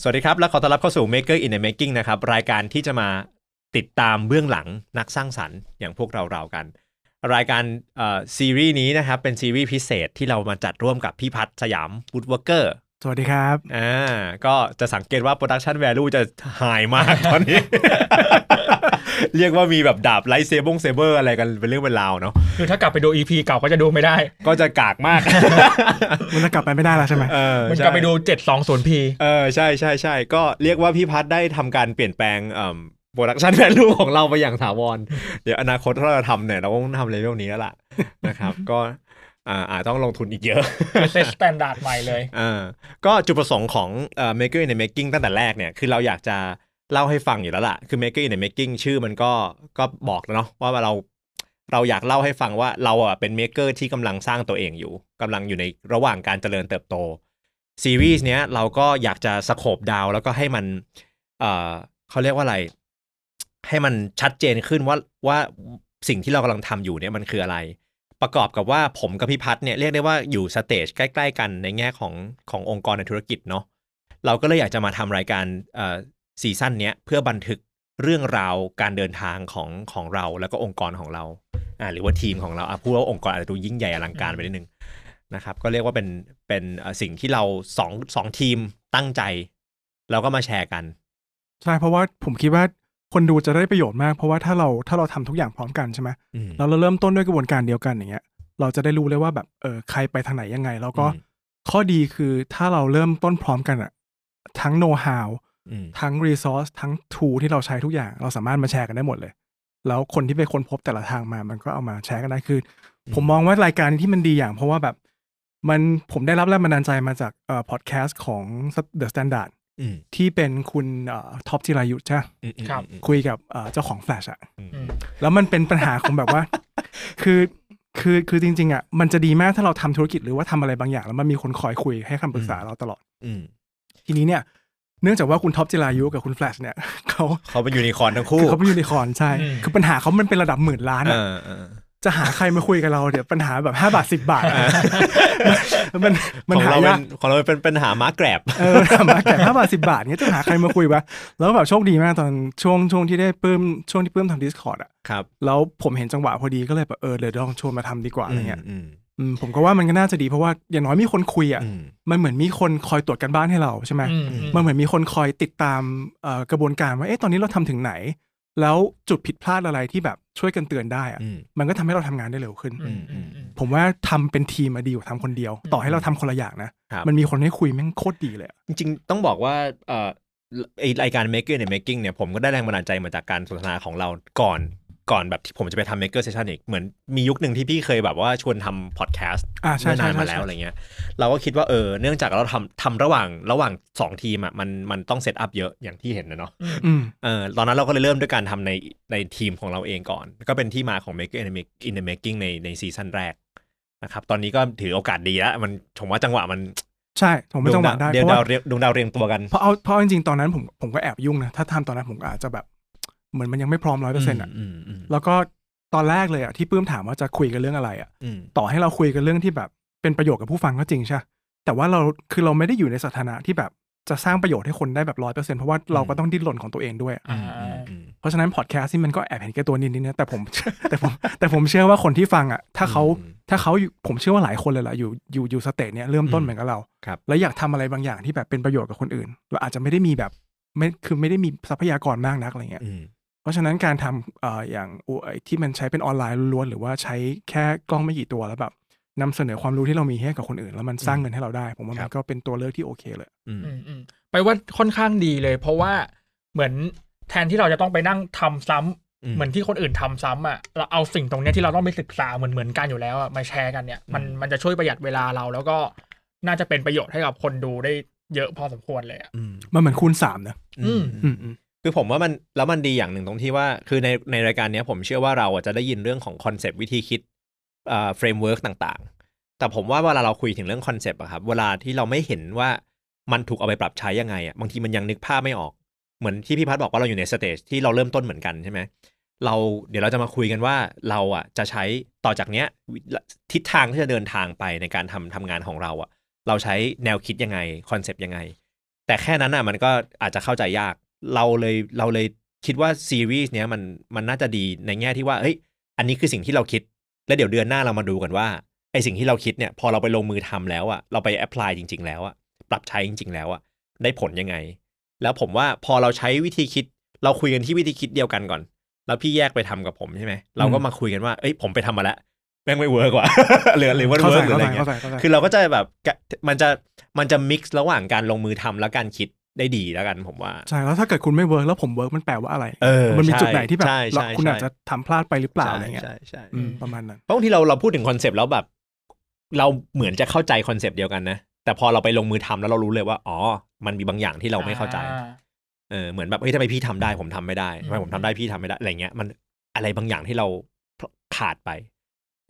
สวัสดีครับและขอต้อนรับเข้าสู่ Maker in the Making นะครับ รายการที่จะมาติดตามเบื้องหลังนักสร้างสรรค์อย่างพวกเราเราๆกัน รายการเอ่อซีรีส์นี้นะครับ เป็นซีรีส์พิเศษที่เรามาจัดร่วมกับพี่พัฒน์สยาม Woodworker สวัสดีครับอ่าก็จะสังเกตว่า Production Value จะ high มากตอนนี้ เรียกว่ามีแบบดาบ lightsaber เซเบอร์อะไรกันเป็นเรื่องเป็นราวเนาะคือถ้ากลับไปดู EP เก่าก็จะดูไม่ได้ ก็จะกากมาก มันจะกลับไปไม่ได้แล้วใช่ไหมเออมันใช่กลับไปดู 720p เออใช่ใช่ใช่ก็เรียกว่าพี่พัฒน์ได้ทำการเปลี่ยนแปลงเอ่อ production value ของเราไปอย่างถาวร เดี๋ยวอนาคตถ้าเราทำเนี่ยเราก็ต้องทำเลเวลนี้แล้วล่ะนะครับ ก็อ่าอาจต้องลงทุนอีกเยอะคือ set s tandard ใหม่เลยอ่าก็จุดประสงค์ของเอ่อ Maker in the Making ตั้งแต่แรกเนี่ย คือเราอยากจะ เล่าให้ฟังอยู่แล้วล่ะ คือ Maker in the Making ชื่อมันก็ก็บอกแล้วเนาะว่าเราเราอยากเล่าให้ฟังว่าเราอะเป็น Maker ที่กำลังสร้างตัวเองอยู่กำลังอยู่ในระหว่างการเจริญเติบโตซีรีส์เนี้ยเราก็อยากจะ scope down แล้วก็ให้มันเอ่อเขาเรียกว่าอะไร ให้มันชัดเจนขึ้นว่าว่าสิ่งที่เรากำลังทำอยู่เนี่ยมันคืออะไร ประกอบกับว่าผมกับพี่พัฒน์เนี่ยเรียกได้ว่าอยู่ stage ใกล้ ๆ กันในแง่ของขององค์กรในธุรกิจเนาะเราก็เลยอยากจะมาทำรายการเอ่อ season เนี้ยเพื่อบันทึกเรื่องราวการเดินทางของของเราแล้วก็องค์กรของเราอ่าหรือว่าทีมของเราอะพูดว่าองค์กรอาจจะดูยิ่งใหญ่อลังการไปนิดนึงนะครับก็เรียกว่าเป็นเป็นเอ่อสิ่งที่เราสองสองทีมตั้งใจ เราก็มาแชร์กัน ใช่เพราะว่าผมคิดว่าคนดูจะได้ประโยชน์มาก เพราะว่าถ้าเราถ้าเราทำทุกอย่างพร้อมกันใช่ไหมอืมแล้วเราเริ่มต้นด้วยกระบวนการเดียวกันอย่างเงี้ย เราจะได้รู้เลยว่าแบบเออใครไปทางไหนยังไง แล้วก็อืมข้อดีคือถ้าเราเริ่มต้นพร้อมกันอะทั้งโน้ตฮาวอืม ทั้ง resource ทั้ง tool ที่เราใช้ทุกอย่าง เราสามารถมาแชร์กันได้หมดเลย แล้วคนที่ไปค้นพบแต่ละทางมา มันก็เอามาแชร์กันได้คืออมผมมองว่ารายการที่มันดีอย่าง เพราะว่าแบบมันผมได้รับแรงบันดาลใจมาจากเอ่อพอดแคสต์ของ The Standard อืมที่เป็นคุณท็อปจิรายุใช่ปะอืมอืมครับอืมคุยกับเอ่อเจ้าของแฟลชอะอืมอืมแล้วมันเป็นปัญหาของแบบว่า คือคือคือจริง ๆอะมันจะดีมากถ้าเราทำธุรกิจหรือว่าทำอะไรบางอย่าง แล้วมันมีคนคอยคุยให้คำปรึกษาเราตลอดอืมทีนี้เนี่ย เนื่องจากว่าคุณท็อปจิรายุกับคุณแฟลชเนี่ยเขาเขาเป็นยูนิคอร์นทั้งคู่คือเขาเป็นยูนิคอร์นใช่อืมคือปัญหาเขามันเป็นระดับหมื่นล้านเออะอเออจะหาใครมาคุยกับเราเดี๋ยวปัญหาแบบห้าบาทสิบาทอะมันมันของหาเราเป็ยากนของเราเป็นปัญหาม้าแกรบเออถามมาแต่ห้าบาทสิบาทเนี้ยจะหาใครมาคุยวะแล้วแบบโชคดีมากตอนช่วงช่วงที่ได้ปลื้มช่วงที่ปลื้มทำ Discord อะครับแล้วผมเห็นจังหวะพอดีก็เลยแบบเออเดี๋ยวลองชวนมาทำดีกว่าอะไรเงี้ยอืมอืม ผมก็ว่ามันก็น่าจะดีเพราะว่าอย่างน้อยมีคนคุยอะอืมมันเหมือนมีคนคอยตรวจกันบ้านให้เราใช่ไหมอืมอืมมันเหมือนมีคนคอยติดตามเอ่อกระบวนการว่าเอ๊ะตอนนี้เราทำถึงไหน แล้วจุดผิดพลาดอะไรที่แบบช่วยกันเตือนได้อะอืมมันก็ทำให้เราทำงานได้เร็วขึ้นอืมอืมอืมผมว่าทำเป็นทีมมาดีกว่าทำคนเดียว ต่อให้เราทำคนละอย่างนะครับมันมีคนให้คุยแม่งโคตรดีเลยอะจริงๆต้องบอกว่าเอ่อไอรายการ Maker ใน Making เนี่ยผมก็ได้แรงบันดาลใจมาจากการสนทนาของเราก่อน ก่อนแบบที่ผมจะไปทำ Maker Session อีกเหมือนมียุคหนึ่งที่พี่เคยแบบว่าชวนทำพอดแคสต์อ่าใช่เมื่อใช่นานมาใช่ แล้วอะไรเงี้ย เราก็คิดว่าเออเนื่องจากเราทำทำระหว่างระหว่างสองทีมอะมันมันต้อง set up เยอะอย่างที่เห็นนะเนาะอืม เออตอนนั้นเราก็เลยเริ่มด้วยการทำในในทีมของเราเองก่อน ก็เป็นที่มาของ Maker in the Make- in the Making ในในซีซั่นแรกนะครับตอนนี้ก็ถือโอกาสดีแล้วมันผมว่าจังหวะมันใช่ผมไม่จังหวะได้ดวเพงราะดาวว่าเรียงดวงดาวเรียงตัวกัน เพราะเอาเพราะจริงๆ ตอนนั้นผมผมก็แอบยุ่งนะ ถ้าทำตอนนั้นผมก็อาจจะแบบ เหมือนมันยังไม่พร้อมร้อยเปอร์เซ็นต์อะอืมอืมแล้วก็ตอนแรกเลยอะที่ปื้มถามว่าจะคุยกันเรื่องอะไรอะอืมต่อให้เราคุยกันเรื่องที่แบบเป็นประโยชน์กับผู้ฟังก็จริงใช่ปะแต่ว่าเราคือเราไม่ได้อยู่ในสถานะที่แบบจะสร้างประโยชน์ให้คนได้แบบร้อยเปอร์เซ็นต์เพราะว่าเราก็ต้องดิ้นรนของตัวเองด้วยอะอ่าอืมอืมเพราะฉะนั้นพอดแคสต์ที่มันก็แอบเห็นแก่ตัวนิดนึงนะแต่ผมแต่ผมแต่ผมเชื่อว่าคนที่ฟังอะถ้าเขาอืมถ้าเขาอยู่ผมเชื่อว่าหลายคนเลยแหละอยู่อยู่อยู่สเตจเนี้ยเริ่มต้นเหมือนกับเราครับแล้วอยากทำอะไรบางอย่างที่แบบเป็นประโยชน์กับคนอื่นเราอาจจะไม่ได้มีแบบไม่คือไม่ได้มีทรัพยากรมากนักอะไรเงี้ยอืม เพราะฉะนั้นการทำเอ่ออย่างอุไอ้ที่มันใช้เป็นออนไลน์ล้วนๆหรือว่าใช้แค่กล้องไม่กี่ตัวแล้วแบบนำเสนอความรู้ที่เรามีให้กับคนอื่น แล้วมันสร้างเงินให้เราได้ ผมว่าครัมันบก็เป็นตัวเลือกที่โอเคเลยอืมอืมอืมไปว่าค่อนข้างดีเลย เพราะว่าเหมือนแทนที่เราจะต้องไปนั่งทำซ้ำอืมเหมือนที่คนอื่นทำซ้ำอะเราเอาสิ่งตรงเนี้ยที่เราต้องไปศึกษาเหมือนเหมือนกันอยู่แล้วอะมาแชร์กันเนี่ยมันอืมมันจะช่วยประหยัดเวลาเรา แล้วก็น่าจะเป็นประโยชน์ให้กับคนดูได้เยอะพอสมควรเลยอะอืมมันเหมือนคูณสามนะอืมอืมอืม คือผมว่ามันแล้วมันดีอย่างหนึ่งตรงที่ว่าคือในในรายการนี้ผมเชื่อว่าเราจะได้ยินเรื่องของคอนเซปต์วิธีคิดอ่า framework ต่างๆ แต่ผมว่าเวลาเราคุยถึงเรื่องคอนเซปต์อะครับเวลาที่เราไม่เห็นว่ามันถูกเอาไปปรับใช้ยังไงอะบางทีมันยังนึกภาพไม่ออกเหมือนที่พี่พัฒน์บอกว่าเราอยู่ใน stage ที่เราเริ่มต้นเหมือนกันใช่ไหมเราเดี๋ยวเราจะมาคุยกันว่าเราอะจะใช้ต่อจากเนี้ยทิศทางที่จะเดินทางไปในการทำทำงานของเราอะ เราใช้แนวคิดยังไงคอนเซปต์ยังไง แต่แค่นั้นอะมันก็อาจจะเข้าใจยาก เราเลยเราเลยคิดว่าซีรีส์เนี้ยมันมันน่าจะดีในแง่ที่ว่าเฮ้ยอันนี้คือสิ่งที่เราคิด แล้วเดี๋ยวเดือนหน้าเรามาดูกันว่าไอสิ่งที่เราคิดเนี่ยพอเราไปลงมือทำแล้วอะเราไป apply จริง ๆ แล้วอะปรับใช้จริง ๆ แล้วอะได้ผลยังไง แล้วผมว่าพอเราใช้วิธีคิด เราคุยกันที่วิธีคิดเดียวกันก่อน แล้วพี่แยกไปทำกับผมใช่ไหมเราก็มาคุยกันว่าเอ้ยผมไปทำมาแล้วแม่งไม่เวิร์กว่ะหรือหรือว่าเข้าใจเวิร์กหรือเข้าอะไรเงี้เข้าใจเข้าใจคือเราก็จะแบบกะมันจะมันจะ mix ระหว่างการลงมือทำและการคิด ได้ดีแล้วกันผมว่า ใช่แล้วถ้าเกิดคุณไม่เวิร์กแล้วผมเวิร์กมันแปลว่าอะไรเออมันมีใช่จุดไหนที่แบบใช่ใช่เราคุณใช่อาจจะทำพลาดไปหรือเปล่าอะไรเงี้ยใช่ใช่อืมประมาณนั้นเพราะบางทีเราเราพูดถึงคอนเซปต์แล้วแบบ เราเหมือนจะเข้าใจคอนเซปต์เดียวกันนะแต่พอเราไปลงมือทำแล้วเรารู้เลยว่าอ๋อ มันมีบางอย่างที่เราไม่เข้าใจอ่เออเหมือนแบบเฮ้ยทำไมพี่ทำได้ผมทำไม่ได้ทำไมผมทำได้พี่ทำไม่ได้อะไรเงี้ย มันอะไรบางอย่างที่เราขาดไป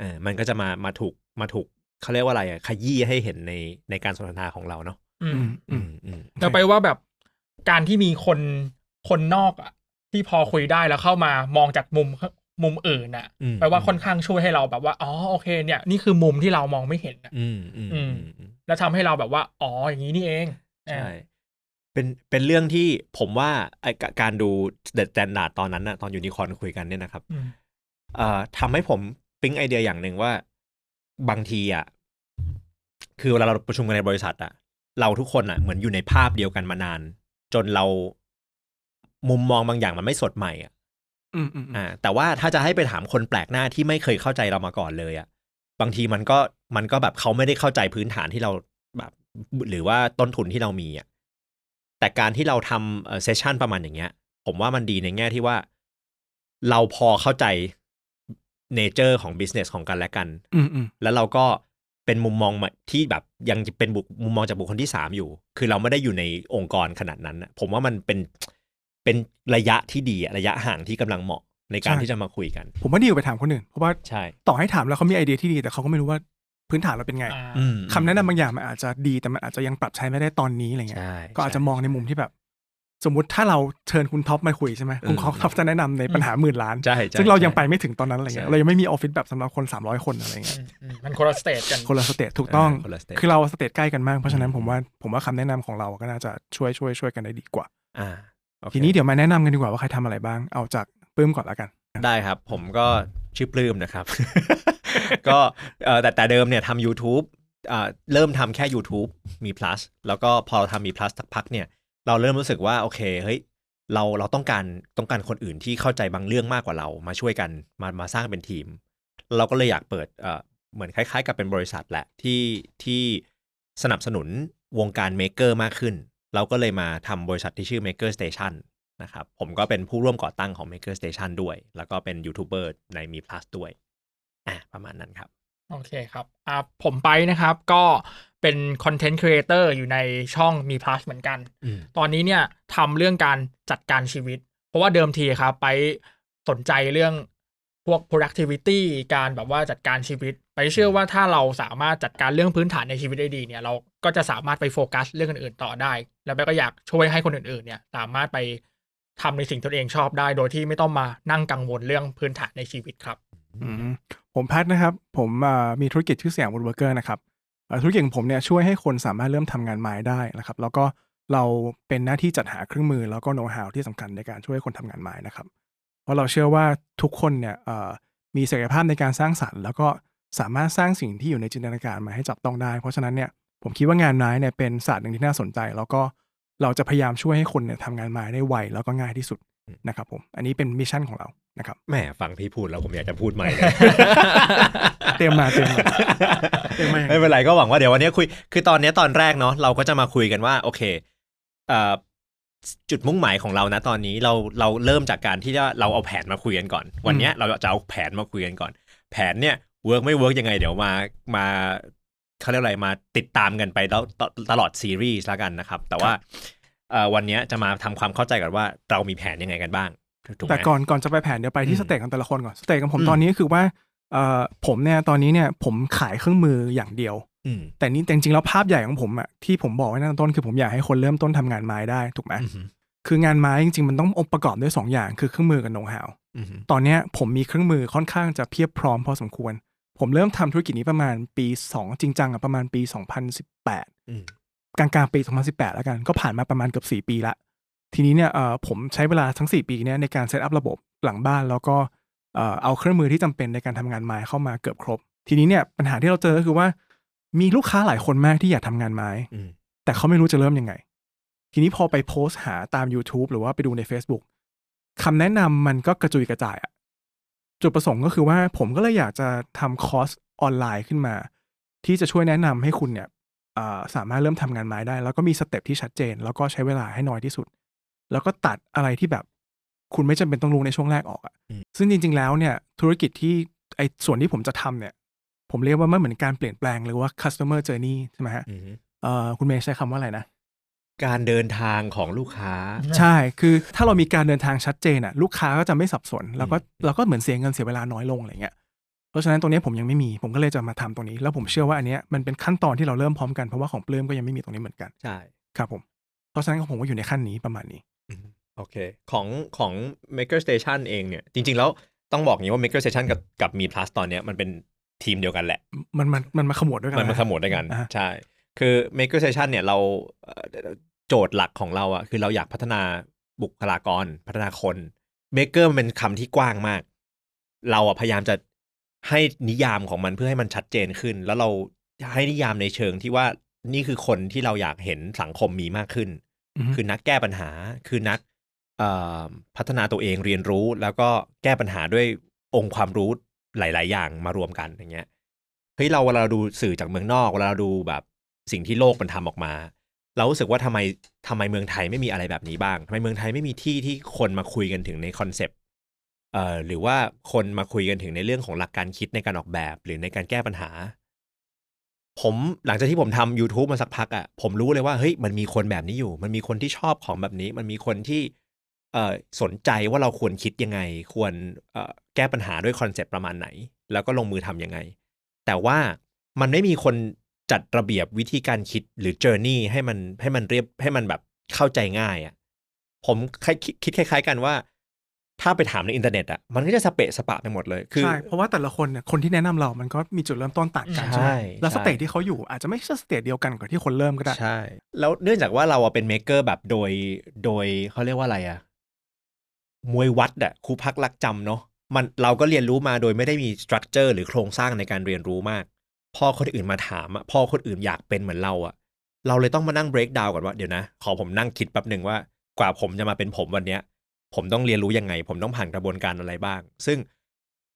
เออมันก็จะมามาถูกมาถูกเขาเรียกว่าอะไรอะขยี้ให้เห็นในในการสนทนาของเราเนาะ อือืมมอือืมมอืมแล้วไปว่าแบบการที่มีคนคนนอกอะที่พอคุยได้แล้วเข้ามามองจากมุมมุมอื่นน่ะอืมแปลว่าค่อนข้างช่วยให้เราแบบว่าอ๋อโอเค เนี่ยนี่คือมุมที่เรามองไม่เห็นน่ะอืมอืมอือืมมอืมแล้วทำให้เราแบบว่า อ๋ออย่างนี้นี่เองใช่เป็นเป็นเรื่องที่ผมว่าไอการดู The Standard ตอนนั้นนะตอนยูนิคอนคุยกันเนี่ยนะครับอืมเอ่อทำให้ผมปิ๊งไอเดียอย่างหนึ่งว่า บางทีอะคือเวลาเราประชุมกันในบริษัทอะ เราทุกคนอะเหมือนอยู่ในภาพเดียวกันมานาน จนเรามุมมองบางอย่างมันไม่สดใหม่อะอืมอืมอืมอ่า แต่ว่าถ้าจะให้ไปถามคนแปลกหน้าที่ไม่เคยเข้าใจเรามาก่อนเลยอะ บางทีมันก็มันก็แบบเขาไม่ได้เข้าใจพื้นฐานที่เราแบบหรือว่าต้นทุนที่เรามีอะแต่การที่เราทำเซสชันประมาณอย่างเงี้ย ผมว่ามันดีในแง่ที่ว่า เราพอเข้าใจเนเจอร์ของ business ของกันและกันอืมอืมแล้วเราก็ เป็นมุมมองใหม่ที่แบบยังเป็นบุคมุมมองจากบุคคลที่สามอยู่ คือเราไม่ได้อยู่ในองค์กรขนาดนั้นน่ะผมว่ามันเป็นเป็นระยะที่ดีอะระยะห่างที่กำลังเหมาะในการที่จะมาคุยกัน ผมว่าดีกว่าไปถามคนอื่นเพราะว่าใช่ต่อให้ถามแล้วเขามีไอเดียที่ดีแต่เขาก็ไม่รู้ว่าพื้นฐานเราเป็นไงอ่าอืมคำแนะนำบางอย่างมันอาจจะดีแต่มันอาจจะยังปรับใช้ไม่ได้ตอนนี้อะไรเงี้ยใช่ก็อาจจะมองในมุมที่แบบ สมมุติถ้าเราเชิญคุณท็อปมาคุยใช่ไหมคุณเออท็อปจะแนะนำในปัญหาหมื่นล้านใช่ใช่ซึ่งเรายังใช่ไปไม่ถึงตอนนั้นอะไรเงี้ยใช่เรายังไม่มีออฟฟิศแบบสำหรับคน 300 คนอะไรเงี้ยอืมอืมมันคนละ stage กันคนละ stage ถูกต้องคนละ stage คือเรา stage ใกล้กันมากเพราะฉะนั้นอืมผมว่าผมว่าคำแนะนำของเราก็น่าจะช่วยช่วยช่วยกันได้ดีกว่าอ่าโอเคทีนี้เดี๋ยวมาแนะนำกันดีกว่าว่าใครทำอะไรบ้างเอาจากปื้มก่อนละกัน ได้ครับ ผมก็ชื่อปลื้มนะครับ ก็เอ่อแต่แต่เดิมเนี่ยทำ YouTube อ่าเริ่มทำแค่ YouTube มี plus แล้วก็พอเราทำมี plus สักพักเนี่ย เราเริ่มรู้สึกว่าโอเคเฮ้ยเราเราต้องการต้องการคนอื่นที่เข้าใจบางเรื่องมากกว่าเรามาช่วยกันมามาสร้างเป็นทีม เราก็เลยอยากเปิดเอ่อเหมือนคล้ายๆ กับเป็นบริษัทแหละที่ที่สนับสนุนวงการ maker มากขึ้น เราก็เลยมาทำบริษัทที่ชื่อ Maker Station นะครับผมก็เป็นผู้ร่วมก่อตั้งของ Maker Station ด้วย แล้วก็เป็นยูทูบเบอร์ในมี plus ด้วยอะประมาณนั้นครับ โอเคครับอ่าผมไปนะครับก็ เป็น content creator อยู่ในช่องมี plus เหมือนกันอืมตอนนี้เนี่ยทำเรื่องการจัดการชีวิต เพราะว่าเดิมทีครับไปสนใจเรื่องพวก productivity การแบบว่าจัดการชีวิต ไปเชื่อว่าถ้าเราสามารถจัดการเรื่องพื้นฐานในชีวิตได้ดีเนี่ย เราก็จะสามารถไปโฟกัสเรื่องอื่นๆต่อได้ แล้วไปก็อยากช่วยให้คนอื่นๆเนี่ยสามารถไปทำในสิ่งที่ตัวเองชอบได้ โดยที่ไม่ต้องมานั่งกังวลเรื่องพื้นฐานในชีวิตครับอืมผมแพทนะครับ ผมอ่ามีธุรกิจชื่อเสียง Woodworker นะครับอ่า ธุรกิจของผมเนี่ยช่วยให้คนสามารถเริ่มทำงานไม้ได้นะครับ แล้วก็เราเป็นหน้าที่จัดหาเครื่องมือแล้วก็โน้ตฮาวที่สำคัญในการช่วยคนทำงานไม้นะครับ เพราะเราเชื่อว่าทุกคนเนี่ยมีศักยภาพในการสร้างสรรค์ แล้วก็สามารถสร้างสิ่งที่อยู่ในจินตนาการมาให้จับต้องได้ เพราะฉะนั้นเนี่ยผมคิดว่างานไม้เนี่ยเป็นศาสตร์หนึ่งที่น่าสนใจ แล้วก็เราจะพยายามช่วยให้คนเนี่ยทำงานไม้ได้ไวแล้วก็ง่ายที่สุดนะครับผมอันนี้เป็น mission ของเรา นะครับแหมฟังพี่พูดแล้วผมอยากจะพูดใหม่เลยเตรียมมาเตรียมมาเตรียมมาไม่เป็นไรก็หวังว่าเดี๋ยววันนี้คุยคือตอนนี้ตอนแรกเนาะเราก็จะมาคุยกันว่า โอเคเอ่อจุดมุ่งหมายของเรานะตอนนี้เราเราเริ่มจากการที่ว่าเราเอาแผนมาคุยกันก่อน วันเนี้ยเราจะเอาแผนมาคุยกันก่อน แผนเนี่ยเวิร์กไม่เวิร์กยังไง เดี๋ยวมามาเขาเรียกอะไรมาติดตามกันไปแล้วตลอดซีรีส์แล้วกันนะครับ แต่ว่าเอ่อวันเนี้ยจะมาทำความเข้าใจกันว่าเรามีแผนยังไงกันบ้างถูกไหม แต่ก่อนก่อนจะไปแผนเดี๋ยวไปที่อืม stage ของแต่ละคนก่อน stage ของผมอืมตอนนี้ก็คือว่าเอ่อผมเนี่ยตอนนี้เนี่ยผมขายเครื่องมืออย่างเดียวอืมแต่นี่แต่จริงๆแล้วภาพใหญ่ของผมอะที่ผมบอกไว้ตั้งแต่ต้นคือผมอยากให้คนเริ่มต้นทำงานไม้ได้ถูกไหมอืมคืองานไม้จริงๆมันต้ององค์ประกอบด้วยสองอย่างคือเครื่องมือกับโน้ตฮาวอืมตอนเนี้ยผมมีเครื่องมือค่อนข้างจะเพียบพร้อมพอสมควร ผมเริ่มทำธุรกิจนี้ประมาณปี 2 จริงจังอะประมาณปี 2018อืมกลางๆปี 2018 แล้วกัน ก็ผ่านมาประมาณเกือบ4ปีละ ทีนี้เนี่ยเอ่อผมใช้เวลาทั้ง 4 ปีเนี่ยในการเซตอัพระบบหลังบ้าน แล้วก็เอ่อเอาเครื่องมือที่จำเป็นในการทำงานไม้เข้ามาเกือบครบ ทีนี้เนี่ยปัญหาที่เราเจอก็คือว่า มีลูกค้าหลายคนมากที่อยากทำงานไม้อืมแต่เขาไม่รู้จะเริ่มยังไง ทีนี้พอไปโพสต์หาตาม YouTube หรือว่าไปดูใน Facebook คำแนะนำมันก็กระจุยกระจายอะจุดประสงค์ก็คือว่าผมก็เลยอยากจะทำคอร์สออนไลน์ขึ้นมา ที่จะช่วยแนะนำให้คุณเนี่ยอ่าสามารถเริ่มทำงานไม้ได้ แล้วก็มีสเต็ปที่ชัดเจน แล้วก็ใช้เวลาให้น้อยที่สุด แล้วก็ตัดอะไรที่แบบ คุณไม่จำเป็นต้องรู้ในช่วงแรกออกอะอืมซึ่งจริง ๆ แล้วเนี่ยธุรกิจที่ไอ้ส่วนที่ผมจะทำเนี่ย ผมเรียกว่ามันเหมือนการเปลี่ยนแปลงหรือว่า customer journey ใช่ไหมฮะอืมเอ่อคุณเมย์ใช้คำว่าอะไรนะการเดินทางของลูกค้า ใช่คือถ้าเรามีการเดินทางชัดเจนอะลูกค้าก็จะไม่สับสน แล้วก็อืมเราก็เหมือนเสียเงินเสียเวลาน้อยลงอะไรเงี้ยเพราะฉะนั้นตรงเนี้ยผมยังไม่มีผมก็เลยจะมาทำตรงนี้ แล้วผมเชื่อว่าอันเนี้ยมันเป็นขั้นตอนที่เราเริ่มพร้อมกันเพราะว่าของปลื้มก็ยังไม่มีตรงนี้เหมือนกันใช่ครับผมเพราะฉะนั้นของผมก็อยู่ในขั้นนี้ประมาณนี้อืม โอเค ของของ Maker Station เองเนี่ย จริง ๆ แล้วต้องบอกอย่างนี้ว่า Maker Station กับกับมี plus ตอนเนี้ยมันเป็นทีมเดียวกันแหละ มันมันมันมาขมวดด้วยกัน มันมาขมวดด้วยกันอ่าใช่ คือ Maker Station เนี่ยเราเอ่อโจทย์หลักของเราอะคือเราอยากพัฒนาบุคลากร พัฒนาคน Maker มันเป็นคำที่กว้างมาก เราอะพยายามจะให้นิยามของมันเพื่อให้มันชัดเจนขึ้น แล้วเราให้นิยามในเชิงที่ว่านี่คือคนที่เราอยากเห็นสังคมมีมากขึ้นอือฮึ คือนักแก้ปัญหา คือนักพัฒนาตัวเองเรียนรู้ แล้วก็แก้ปัญหาด้วยองค์ความรู้หลาย ๆ อย่างมารวมกันอย่างเงี้ยเฮ้ยเราเวลาเราดูสื่อจากเมืองนอกเวลาเราดูแบบสิ่งที่โลกมันทำออกมา เรารู้สึกว่าทำไมทำไมเมืองไทยไม่มีอะไรแบบนี้บ้างทำไมเมืองไทยไม่มีที่ที่คนมาคุยกันถึงในคอนเซปต์เอ่อหรือว่าคนมาคุยกันถึงในเรื่องของหลักการคิดในการออกแบบ หรือในการแก้ปัญหา ผมหลังจากที่ผมทำ YouTube มาสักพักอะ่ะผมรู้เลยว่าเฮ้ยมันมีคนแบบนี้อยู่ มันมีคนที่ชอบของแบบนี้ มันมีคนที่เอ่อสนใจว่าเราควรคิดยังไง ควรเอ่อแก้ปัญหาด้วยคอนเซปต์ประมาณไหน แล้วก็ลงมือทำยังไง แต่ว่ามันไม่มีคนจัดระเบียบวิธีการคิดหรือ journey ให้มันให้มันเรียบให้มันแบบเข้าใจง่ายอะ่ะผมคิดคล้ายๆกันว่า ถ้าไปถามในอินเทอร์เน็ตอะมันก็จะสะเปะสะปะไปหมดเลยคือใช่เพราะว่าแต่ละคนเนี่ยคนที่แนะนำเรามันก็มีจุดเริ่มต้นต่างกันใช่ใช่ไหมแล้วใช่ stage ที่เขาอยู่อาจจะไม่ใช่ stage เดียวกันกับที่คนเริ่มก็ได้ใช่ แล้วเนื่องจากว่าเราอะเป็น maker แบบโดยโดยเขาเรียกว่าอะไรอะมวยวัดอะครูพักลักจำเนาะมันเราก็เรียนรู้มาโดยไม่ได้มี structure หรือโครงสร้างในการเรียนรู้มาก พอคนอื่นมาถามอะพอคนอื่นอยากเป็นเหมือนเราอะเราเลยต้องมานั่ง break down ก่อนว่าเดี๋ยวนะ ขอผมนั่งคิดแป๊บหนึ่งว่ากว่าผมจะมาเป็นผมวันเนี้ย ผมต้องเรียนรู้ยังไง ผมต้องผ่านกระบวนการอะไรบ้าง ซึ่ง